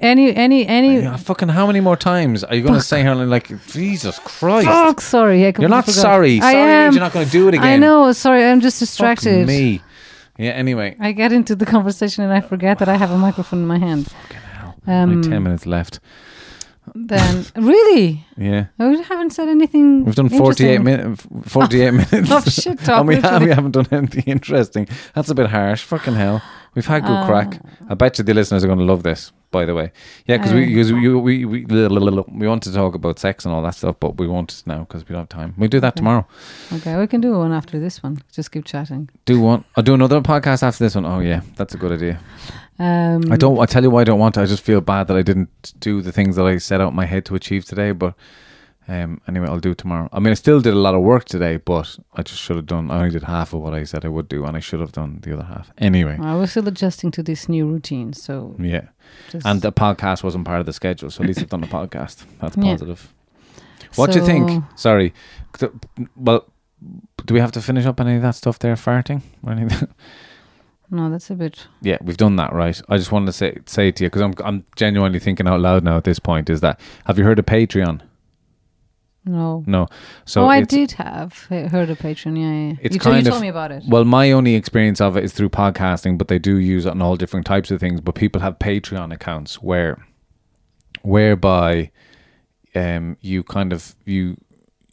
any any any. Yeah, fucking how many more times are you going to say her like Jesus Christ? Fuck, sorry. I You're not forgot. sorry. I Sorry means am. you're not going to do it again. I know. Sorry, I'm just Fuck distracted. me. Yeah. Anyway, I get into the conversation and I forget that I have a microphone in my hand. Um, only ten minutes left. Then really, Yeah. I haven't said anything. We've done 48 interesting. minutes. 48 minutes. Of shit talk, and we, literally. we haven't done anything interesting. That's a bit harsh. Fucking hell. We've had good crack. I bet you the listeners are going to love this, by the way. Yeah, because we, Uh. because we, we, we, we want to talk about sex and all that stuff, but we won't now because we don't have time. We'll do that tomorrow. Okay, we can do one after this one. Just keep chatting. Do one. I'll do another podcast after this one. Oh, yeah. That's a good idea. Um, I don't. I tell you why I don't want to. I just feel bad that I didn't do the things that I set out in my head to achieve today. But um, anyway, I'll do it tomorrow. I mean, I still did a lot of work today, but I just should have done. I only did half of what I said I would do, and I should have done the other half. Anyway, I was still adjusting to this new routine, so yeah. And the podcast wasn't part of the schedule, so at least I've done the podcast. That's Yeah. positive. What do you think? Sorry. Well, do we have to finish up any of that stuff there, farting or anything? No, that's a bit. Yeah, we've done that, right? I just wanted to say say to you because I'm I'm genuinely thinking out loud now at this point. Is that have you heard of Patreon? No. No. So oh, I did have heard of Patreon. Yeah, yeah. It's you, kind you of told me about it. Well, my only experience of it is through podcasting, but they do use it on all different types of things. But people have Patreon accounts where, whereby, um, you kind of you.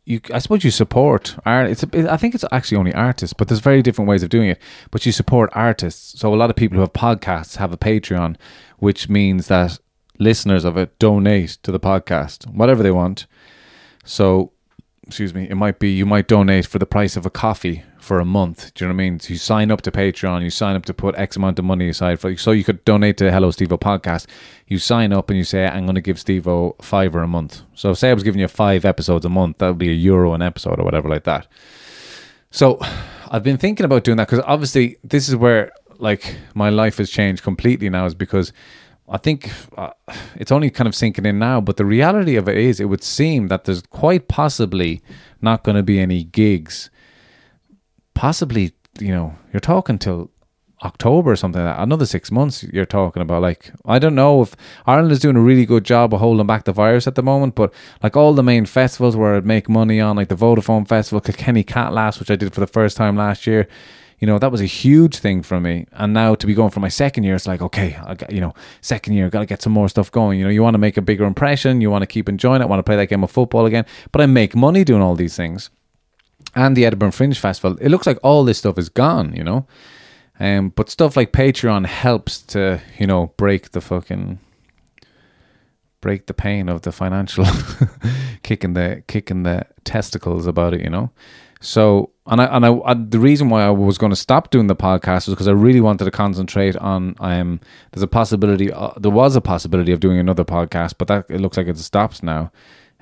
You, I suppose you support art. It's think it's actually only artists, but there's very different ways of doing it. But you support artists. So a lot of people who have podcasts have a Patreon, which means that listeners of it donate to the podcast, whatever they want. So, excuse me, it might be you might donate for the price of a coffee for a month. Do you know what I mean? So you sign up to Patreon, you sign up to put X amount of money aside for. So you could donate to Hello Steve podcast. You sign up and you say, "I'm going to give Steve or a month." So say I was giving you five episodes a month, that would be a euro an episode or whatever like that. So I've been thinking about doing that because obviously this is where like my life has changed completely now is because I think uh, it's only kind of sinking in now, but the reality of it is it would seem that there's quite possibly not going to be any gigs. Possibly, you know, you're talking till October or something like that. Another six months you're talking about. Like, I don't know if Ireland is doing a really good job of holding back the virus at the moment, but like all the main festivals where I'd make money on, like the Vodafone Festival, Kilkenny Cat Laughs, which I did for the first time last year, you know, that was a huge thing for me. And now to be going for my second year, it's like, okay, I got, you know, second year, got to get some more stuff going. You know, you want to make a bigger impression, you want to keep enjoying it, want to play that game of football again. But I make money doing all these things. And the Edinburgh Fringe Festival, it looks like all this stuff is gone, you know. Um, but stuff like Patreon helps to, you know, break the fucking break the pain of the financial kicking the kicking the testicles about it, you know. So, and I and I, I the reason why I was going to stop doing the podcast was because I really wanted to concentrate on. Um, there's a possibility. Uh, there was a possibility of doing another podcast, but that it looks like it's stopped now,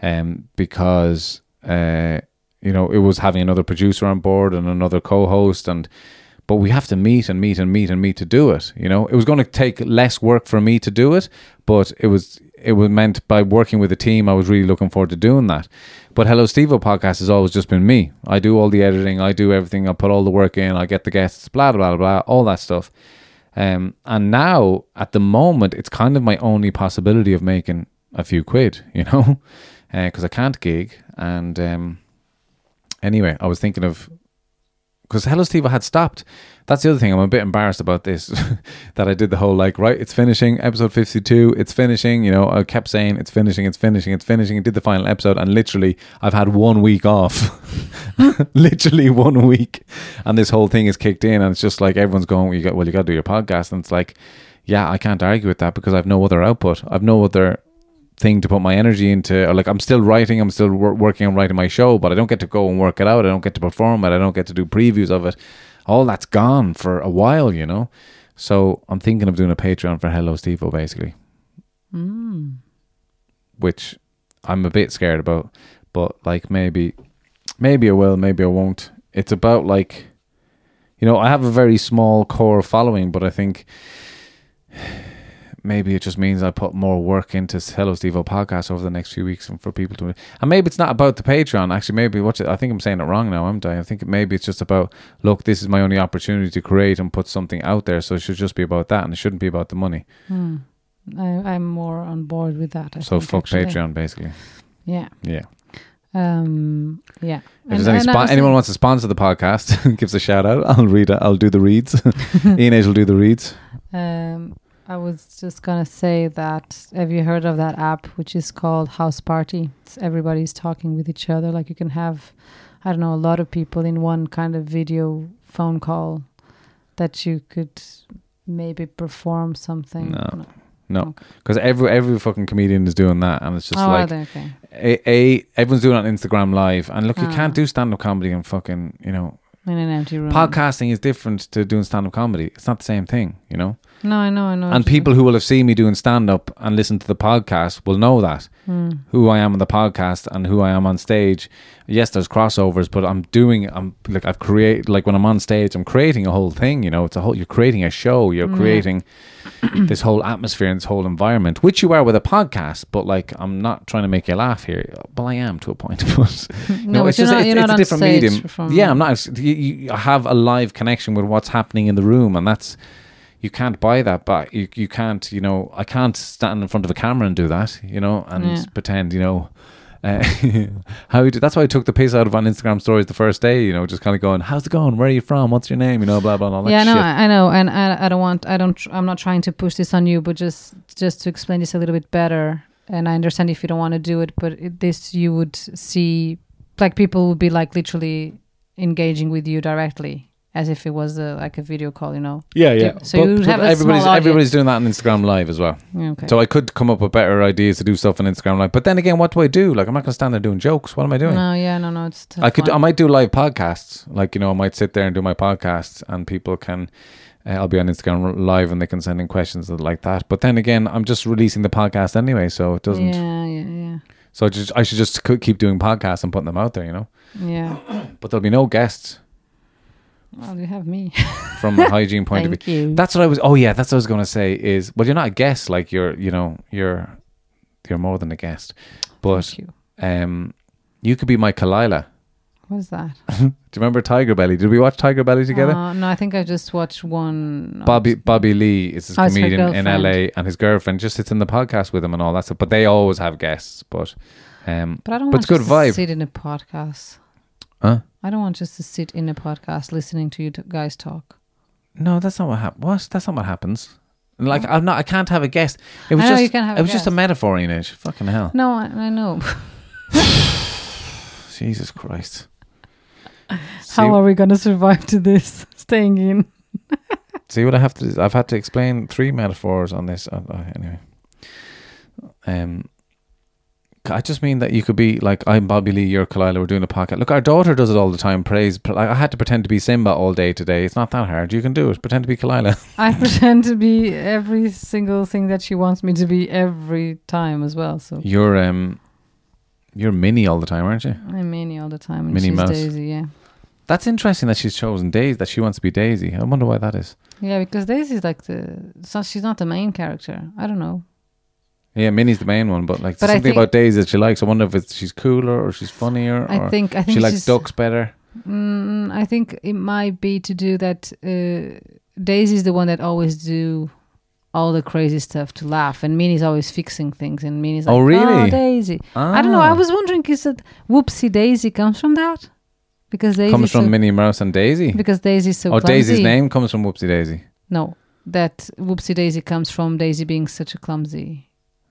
um, because uh, you know, it was having another producer on board and another co-host and but we have to meet and meet and meet and meet to do it you know it was going to take less work for me to do it but it was it was meant by working with a team i was really looking forward to doing that. But hello steve podcast has always just been me. I do all the editing i do everything i put all the work in i get the guests blah blah blah all that stuff. Um, and now at the moment it's kind of my only possibility of making a few quid you know? Because i can't gig and um, anyway i was thinking of because Hello Steve had stopped. That's the other thing. I'm a bit embarrassed about this that I did the whole like, right, it's finishing, episode 52, it's finishing. You know, I kept saying it's finishing, it's finishing, it's finishing. and did the final episode, and literally, I've had one week off. literally one week. And this whole thing is kicked in, and it's just like everyone's going, well, you got, well, you got to do your podcast. And it's like, yeah, I can't argue with that because I've no other output. I've no other thing to put my energy into. Or like I'm still writing, I'm still wor- working on writing my show, but I don't get to go and work it out. I don't get to perform it. I don't get to do previews of it. All that's gone for a while, you know. So I'm thinking of doing a Patreon for Hello Stevo, basically, Mm. which I'm a bit scared about. But like maybe, maybe I will, maybe I won't. It's about like, you know, I have a very small core following, but I think maybe it just means I put more work into Hello Stevo podcast over the next few weeks and for people to and maybe it's not about the Patreon actually maybe what I think I'm saying it wrong now I'm I I think maybe it's just about look this is my only opportunity to create and put something out there so it should just be about that and it shouldn't be about the money Hmm. I, I'm more on board with that. I so think, fuck actually. Patreon basically Yeah. yeah Um. Yeah. if there's any and I spon- was anyone wants to sponsor the podcast gives a shout out I'll read it I'll do the reads Ian Age will do the reads Um, I was just gonna say that. Have you heard of that app which is called House Party? It's everybody's talking with each other. Like you can have, I don't know, a lot of people in one kind of video phone call that you could maybe perform something. No. no because every every fucking comedian is doing that and it's just oh, like okay. a, a everyone's doing it on Instagram live and look you Ah. can't do stand up comedy and fucking you know In an empty room. podcasting is different to doing stand up comedy it's not the same thing you know No, I know, I know. and people who will have seen me doing stand up and listen to the podcast will know that Hmm. who I am on the podcast and who I am on stage yes there's crossovers but I'm doing I'm like I've created like when I'm on stage I'm creating a whole thing you know it's a whole you're creating a show you're Yeah. creating this whole atmosphere and this whole environment which you are with a podcast but like I'm not trying to make you laugh here well I am to a point but No, but it's just not- it's, it's a different medium yeah I'm not you, you have a live connection with what's happening in the room and that's you can't buy that but you you can't you know I can't stand in front of a camera and do that you know and Yeah. pretend you know uh, how you do, that's why I took the piss out of on Instagram stories the first day you know just kind of going how's it going where are you from what's your name you know blah blah blah yeah, no. I, I know, and I, I don't want, I don't, tr- I'm not trying to push this on you, but just, just to explain this a little bit better. And I understand if you don't want to do it, but it, this you would see, like people would be like literally engaging with you directly, as if it was a, like a video call, you know. yeah yeah So you would have a everybody's everybody's doing that on Instagram live as well Okay. so I could come up with better ideas to do stuff on Instagram live but then again what do I do like I'm not gonna stand there doing jokes what am I doing no, yeah, no, no, it's. I could. one. I might do live podcasts. Like you know, I might sit there and do my podcasts, and people can. Uh, I'll be on Instagram live, and they can send in questions like that. But then again, I'm just releasing the podcast anyway, so it doesn't. Yeah, yeah, yeah. So I just I should just keep doing podcasts and putting them out there, you know. yeah. But there'll be no guests Well, you have me. from a hygiene point of Thank view. you. That's what I was. Oh yeah, that's what I was going to say. Is well, you're not a guest. Like you're, you know, you're you're more than a guest. But Thank you. um, you could be my Khalyla. What's that? Do you remember Tiger Belly? Did we watch Tiger Belly together? Uh, no, I think I just watched one. Bobby Bobby Lee is his Oh, comedian in. LA, and his girlfriend just sits in the podcast with him and all that stuff. But they always have guests. But um, But I don't but want it's good vibe. sit in a podcast. Huh? I don't want just to sit in a podcast listening to you t- guys talk. No, that's not what happens. What? That's not what happens. Like I'm not. I can't have a guest. It was I know just. you can't have it a was just a guest. metaphor, Ines. Fucking hell. No, I, I know. Jesus Christ. How See- are we going to survive to this? Staying in. See what I have to. I've had to explain three metaphors on this. Uh, uh, anyway, um, I just mean that you could be like I'm Bobby Lee, you're Khalyla. We're doing a podcast. Look, our daughter does it all the time. Praise. Like I had to pretend to be Simba all day today. It's not that hard. You can do it. Pretend to be Khalyla. I pretend to be every single thing that she wants me to be every time as well. So You're um, you're Minnie all the time, aren't you? I'm Minnie all the time. And Minnie she's Mouse. Daisy, yeah. That's interesting that she's chosen Daisy. That she wants to be Daisy. I wonder why that is. Yeah, because Daisy's like the. So she's not the main character. I don't know. Yeah, Minnie's the main one, but like But something think- about Daisy that she likes. I wonder if it's she's cooler or she's funnier. I think- I think she likes ducks better. Mm, I think it might be to do that. Uh, Daisy's the one that always do all the crazy stuff to laugh, and Minnie's always fixing things, and Minnie's like, Oh, really? Oh, Daisy." I don't know. I Ah. was wondering, is that Whoopsie Daisy comes from that? Because Daisy comes from so, Minnie Mouse and Daisy. because Daisy's so oh, Daisy's name comes from Whoopsie Daisy. No, that Whoopsie Daisy comes from Daisy being such a clumsy.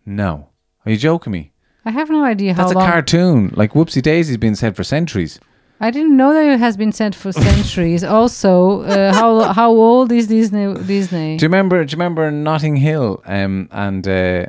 No, are you joking me? I have no idea how That's a long. cartoon. Like Whoopsie Daisy's been said for centuries. I didn't know that it has been said for centuries. also, uh, how how old is Disney? Disney. Do you remember? Do you remember Notting Hill? Um, and uh,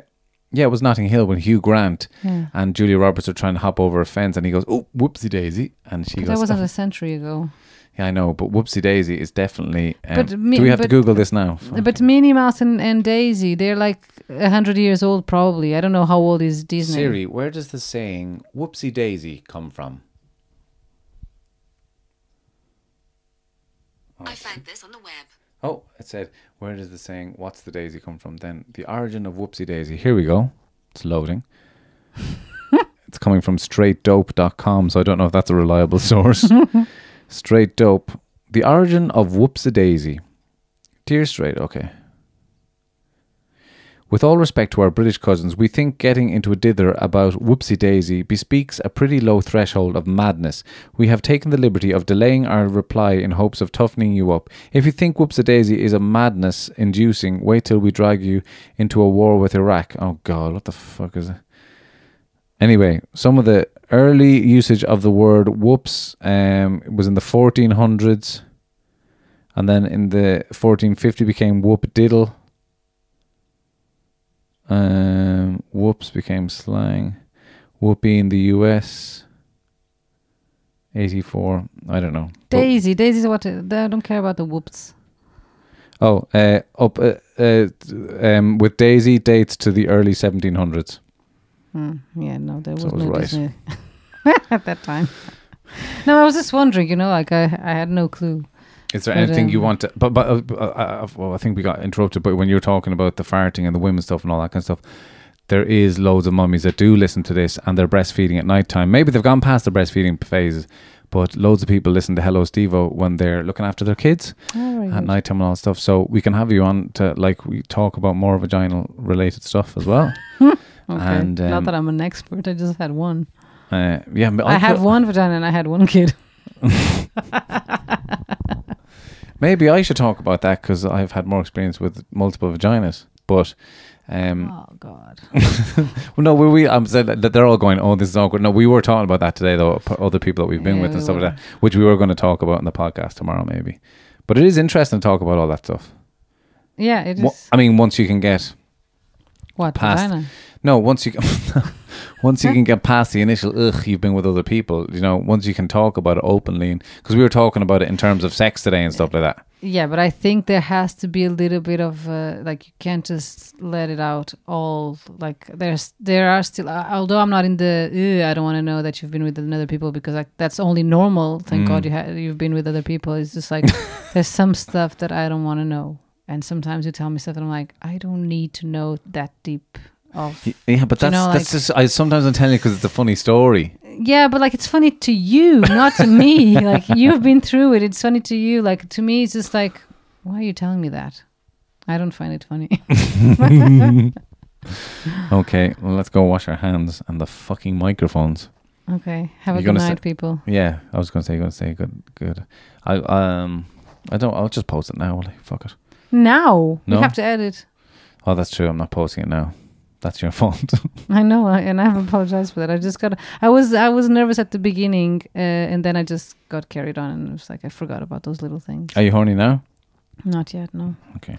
Yeah, it was Notting Hill when Hugh Grant Yeah. and Julia Roberts are trying to hop over a fence, and he goes, "Oh, whoopsie daisy," and she But goes, that wasn't "Oh." a century ago. "Yeah, I know, but whoopsie daisy is definitely." Um, But me- do we have to Google this now? But Minnie Mouse and, and Daisy, they're like a hundred years old, probably. I don't know how old is Disney. Siri, where does the saying "whoopsie daisy" come from? I found this on the web. Oh, it said, where does the saying "What's the daisy" come from? Then the origin of whoopsie daisy. Here we go. It's loading. it's coming from straightdope.com, so I don't know if that's a reliable source. Straight dope. The origin of whoopsie daisy. Dear Straight, okay. With all respect to our British cousins, we think getting into a dither about whoopsie daisy bespeaks a pretty low threshold of madness. We have taken the liberty of delaying our reply in hopes of toughening you up. If you think whoopsie daisy is a madness inducing, wait till we drag you into a war with Iraq. Oh God, what the fuck is it? Anyway, some of the early usage of the word whoops um, was in the 1400s, and then in the 1450 became whoop diddle. Um, whoops became slang. Whoopee in the US. 84. I don't know. But- Daisy, Daisy's what? I don't care about the whoops. oh, uh, up uh, uh, um, with Daisy dates to the early 1700s. Hmm, yeah, no, there was So was no right. Disney at that time. No, I was just wondering. You know, like I, I had no clue. Is there But, anything you um, want to? But but uh, uh, uh, well, I think we got interrupted. But when you're talking about the farting and the women stuff and all that kind of stuff, there is loads of mummies that do listen to this and they're breastfeeding at night time. Maybe they've gone past the breastfeeding phases, but loads of people listen to Hello Stevo when they're looking after their kids Oh, at night time and all that stuff. So we can have you on to like we talk about more vaginal related stuff as well. Okay. And, Not um, that I'm an expert. I just had one. Uh, yeah, but I, have one vagina and I had one kid. Maybe I should talk about that because I've had more experience with multiple vaginas. But um, Oh God. well, no, we, we I'm saying that they're all going. Oh, this is awkward. No, we were talking about that today, though. Other people that we've been Yeah, with and we stuff were. like that, which we were going to talk about in the podcast tomorrow, maybe. But it is interesting to talk about all that stuff. Yeah, it is. Wha- I mean, once you can get what past, vagina? No, once you can, once you can get past the initial ugh, you've been with other people. You know, once you can talk about it openly, because we were talking about it in terms of sex today and stuff like that. Yeah, but I think there has to be a little bit of uh, like you can't just let it out all. Like there's there are still. Uh, although I'm not in the. "Ugh, I don't want to know that you've been with another people because like that's only normal. Thank God Mm. you ha- you've been with other people. It's just like there's some stuff that I don't want to know, and sometimes you tell me stuff and I'm like I don't need to know that deep of. Yeah, but Do you that's know, that's like- just. I sometimes I'm telling you because it's a funny story. Yeah, but like it's funny to you, not to me. like you've been through it. It's funny to you. Like to me, it's just like, why are you telling me that? I don't find it funny. Okay, well, let's go wash our hands and the fucking microphones. okay, have a You good gonna say- night, people. Yeah, I was going to say, you're going to say good, good. I um, I don't. I'll just post it now. will I? Fuck it. Now No? we have to edit. Oh, that's true. I'm not posting it now. That's your fault. I know, and I have apologized for that. I just got. I was I was nervous at the beginning, uh, and then I just got carried on, and it was like I forgot about those little things. Are you horny now? Not yet, no. Okay.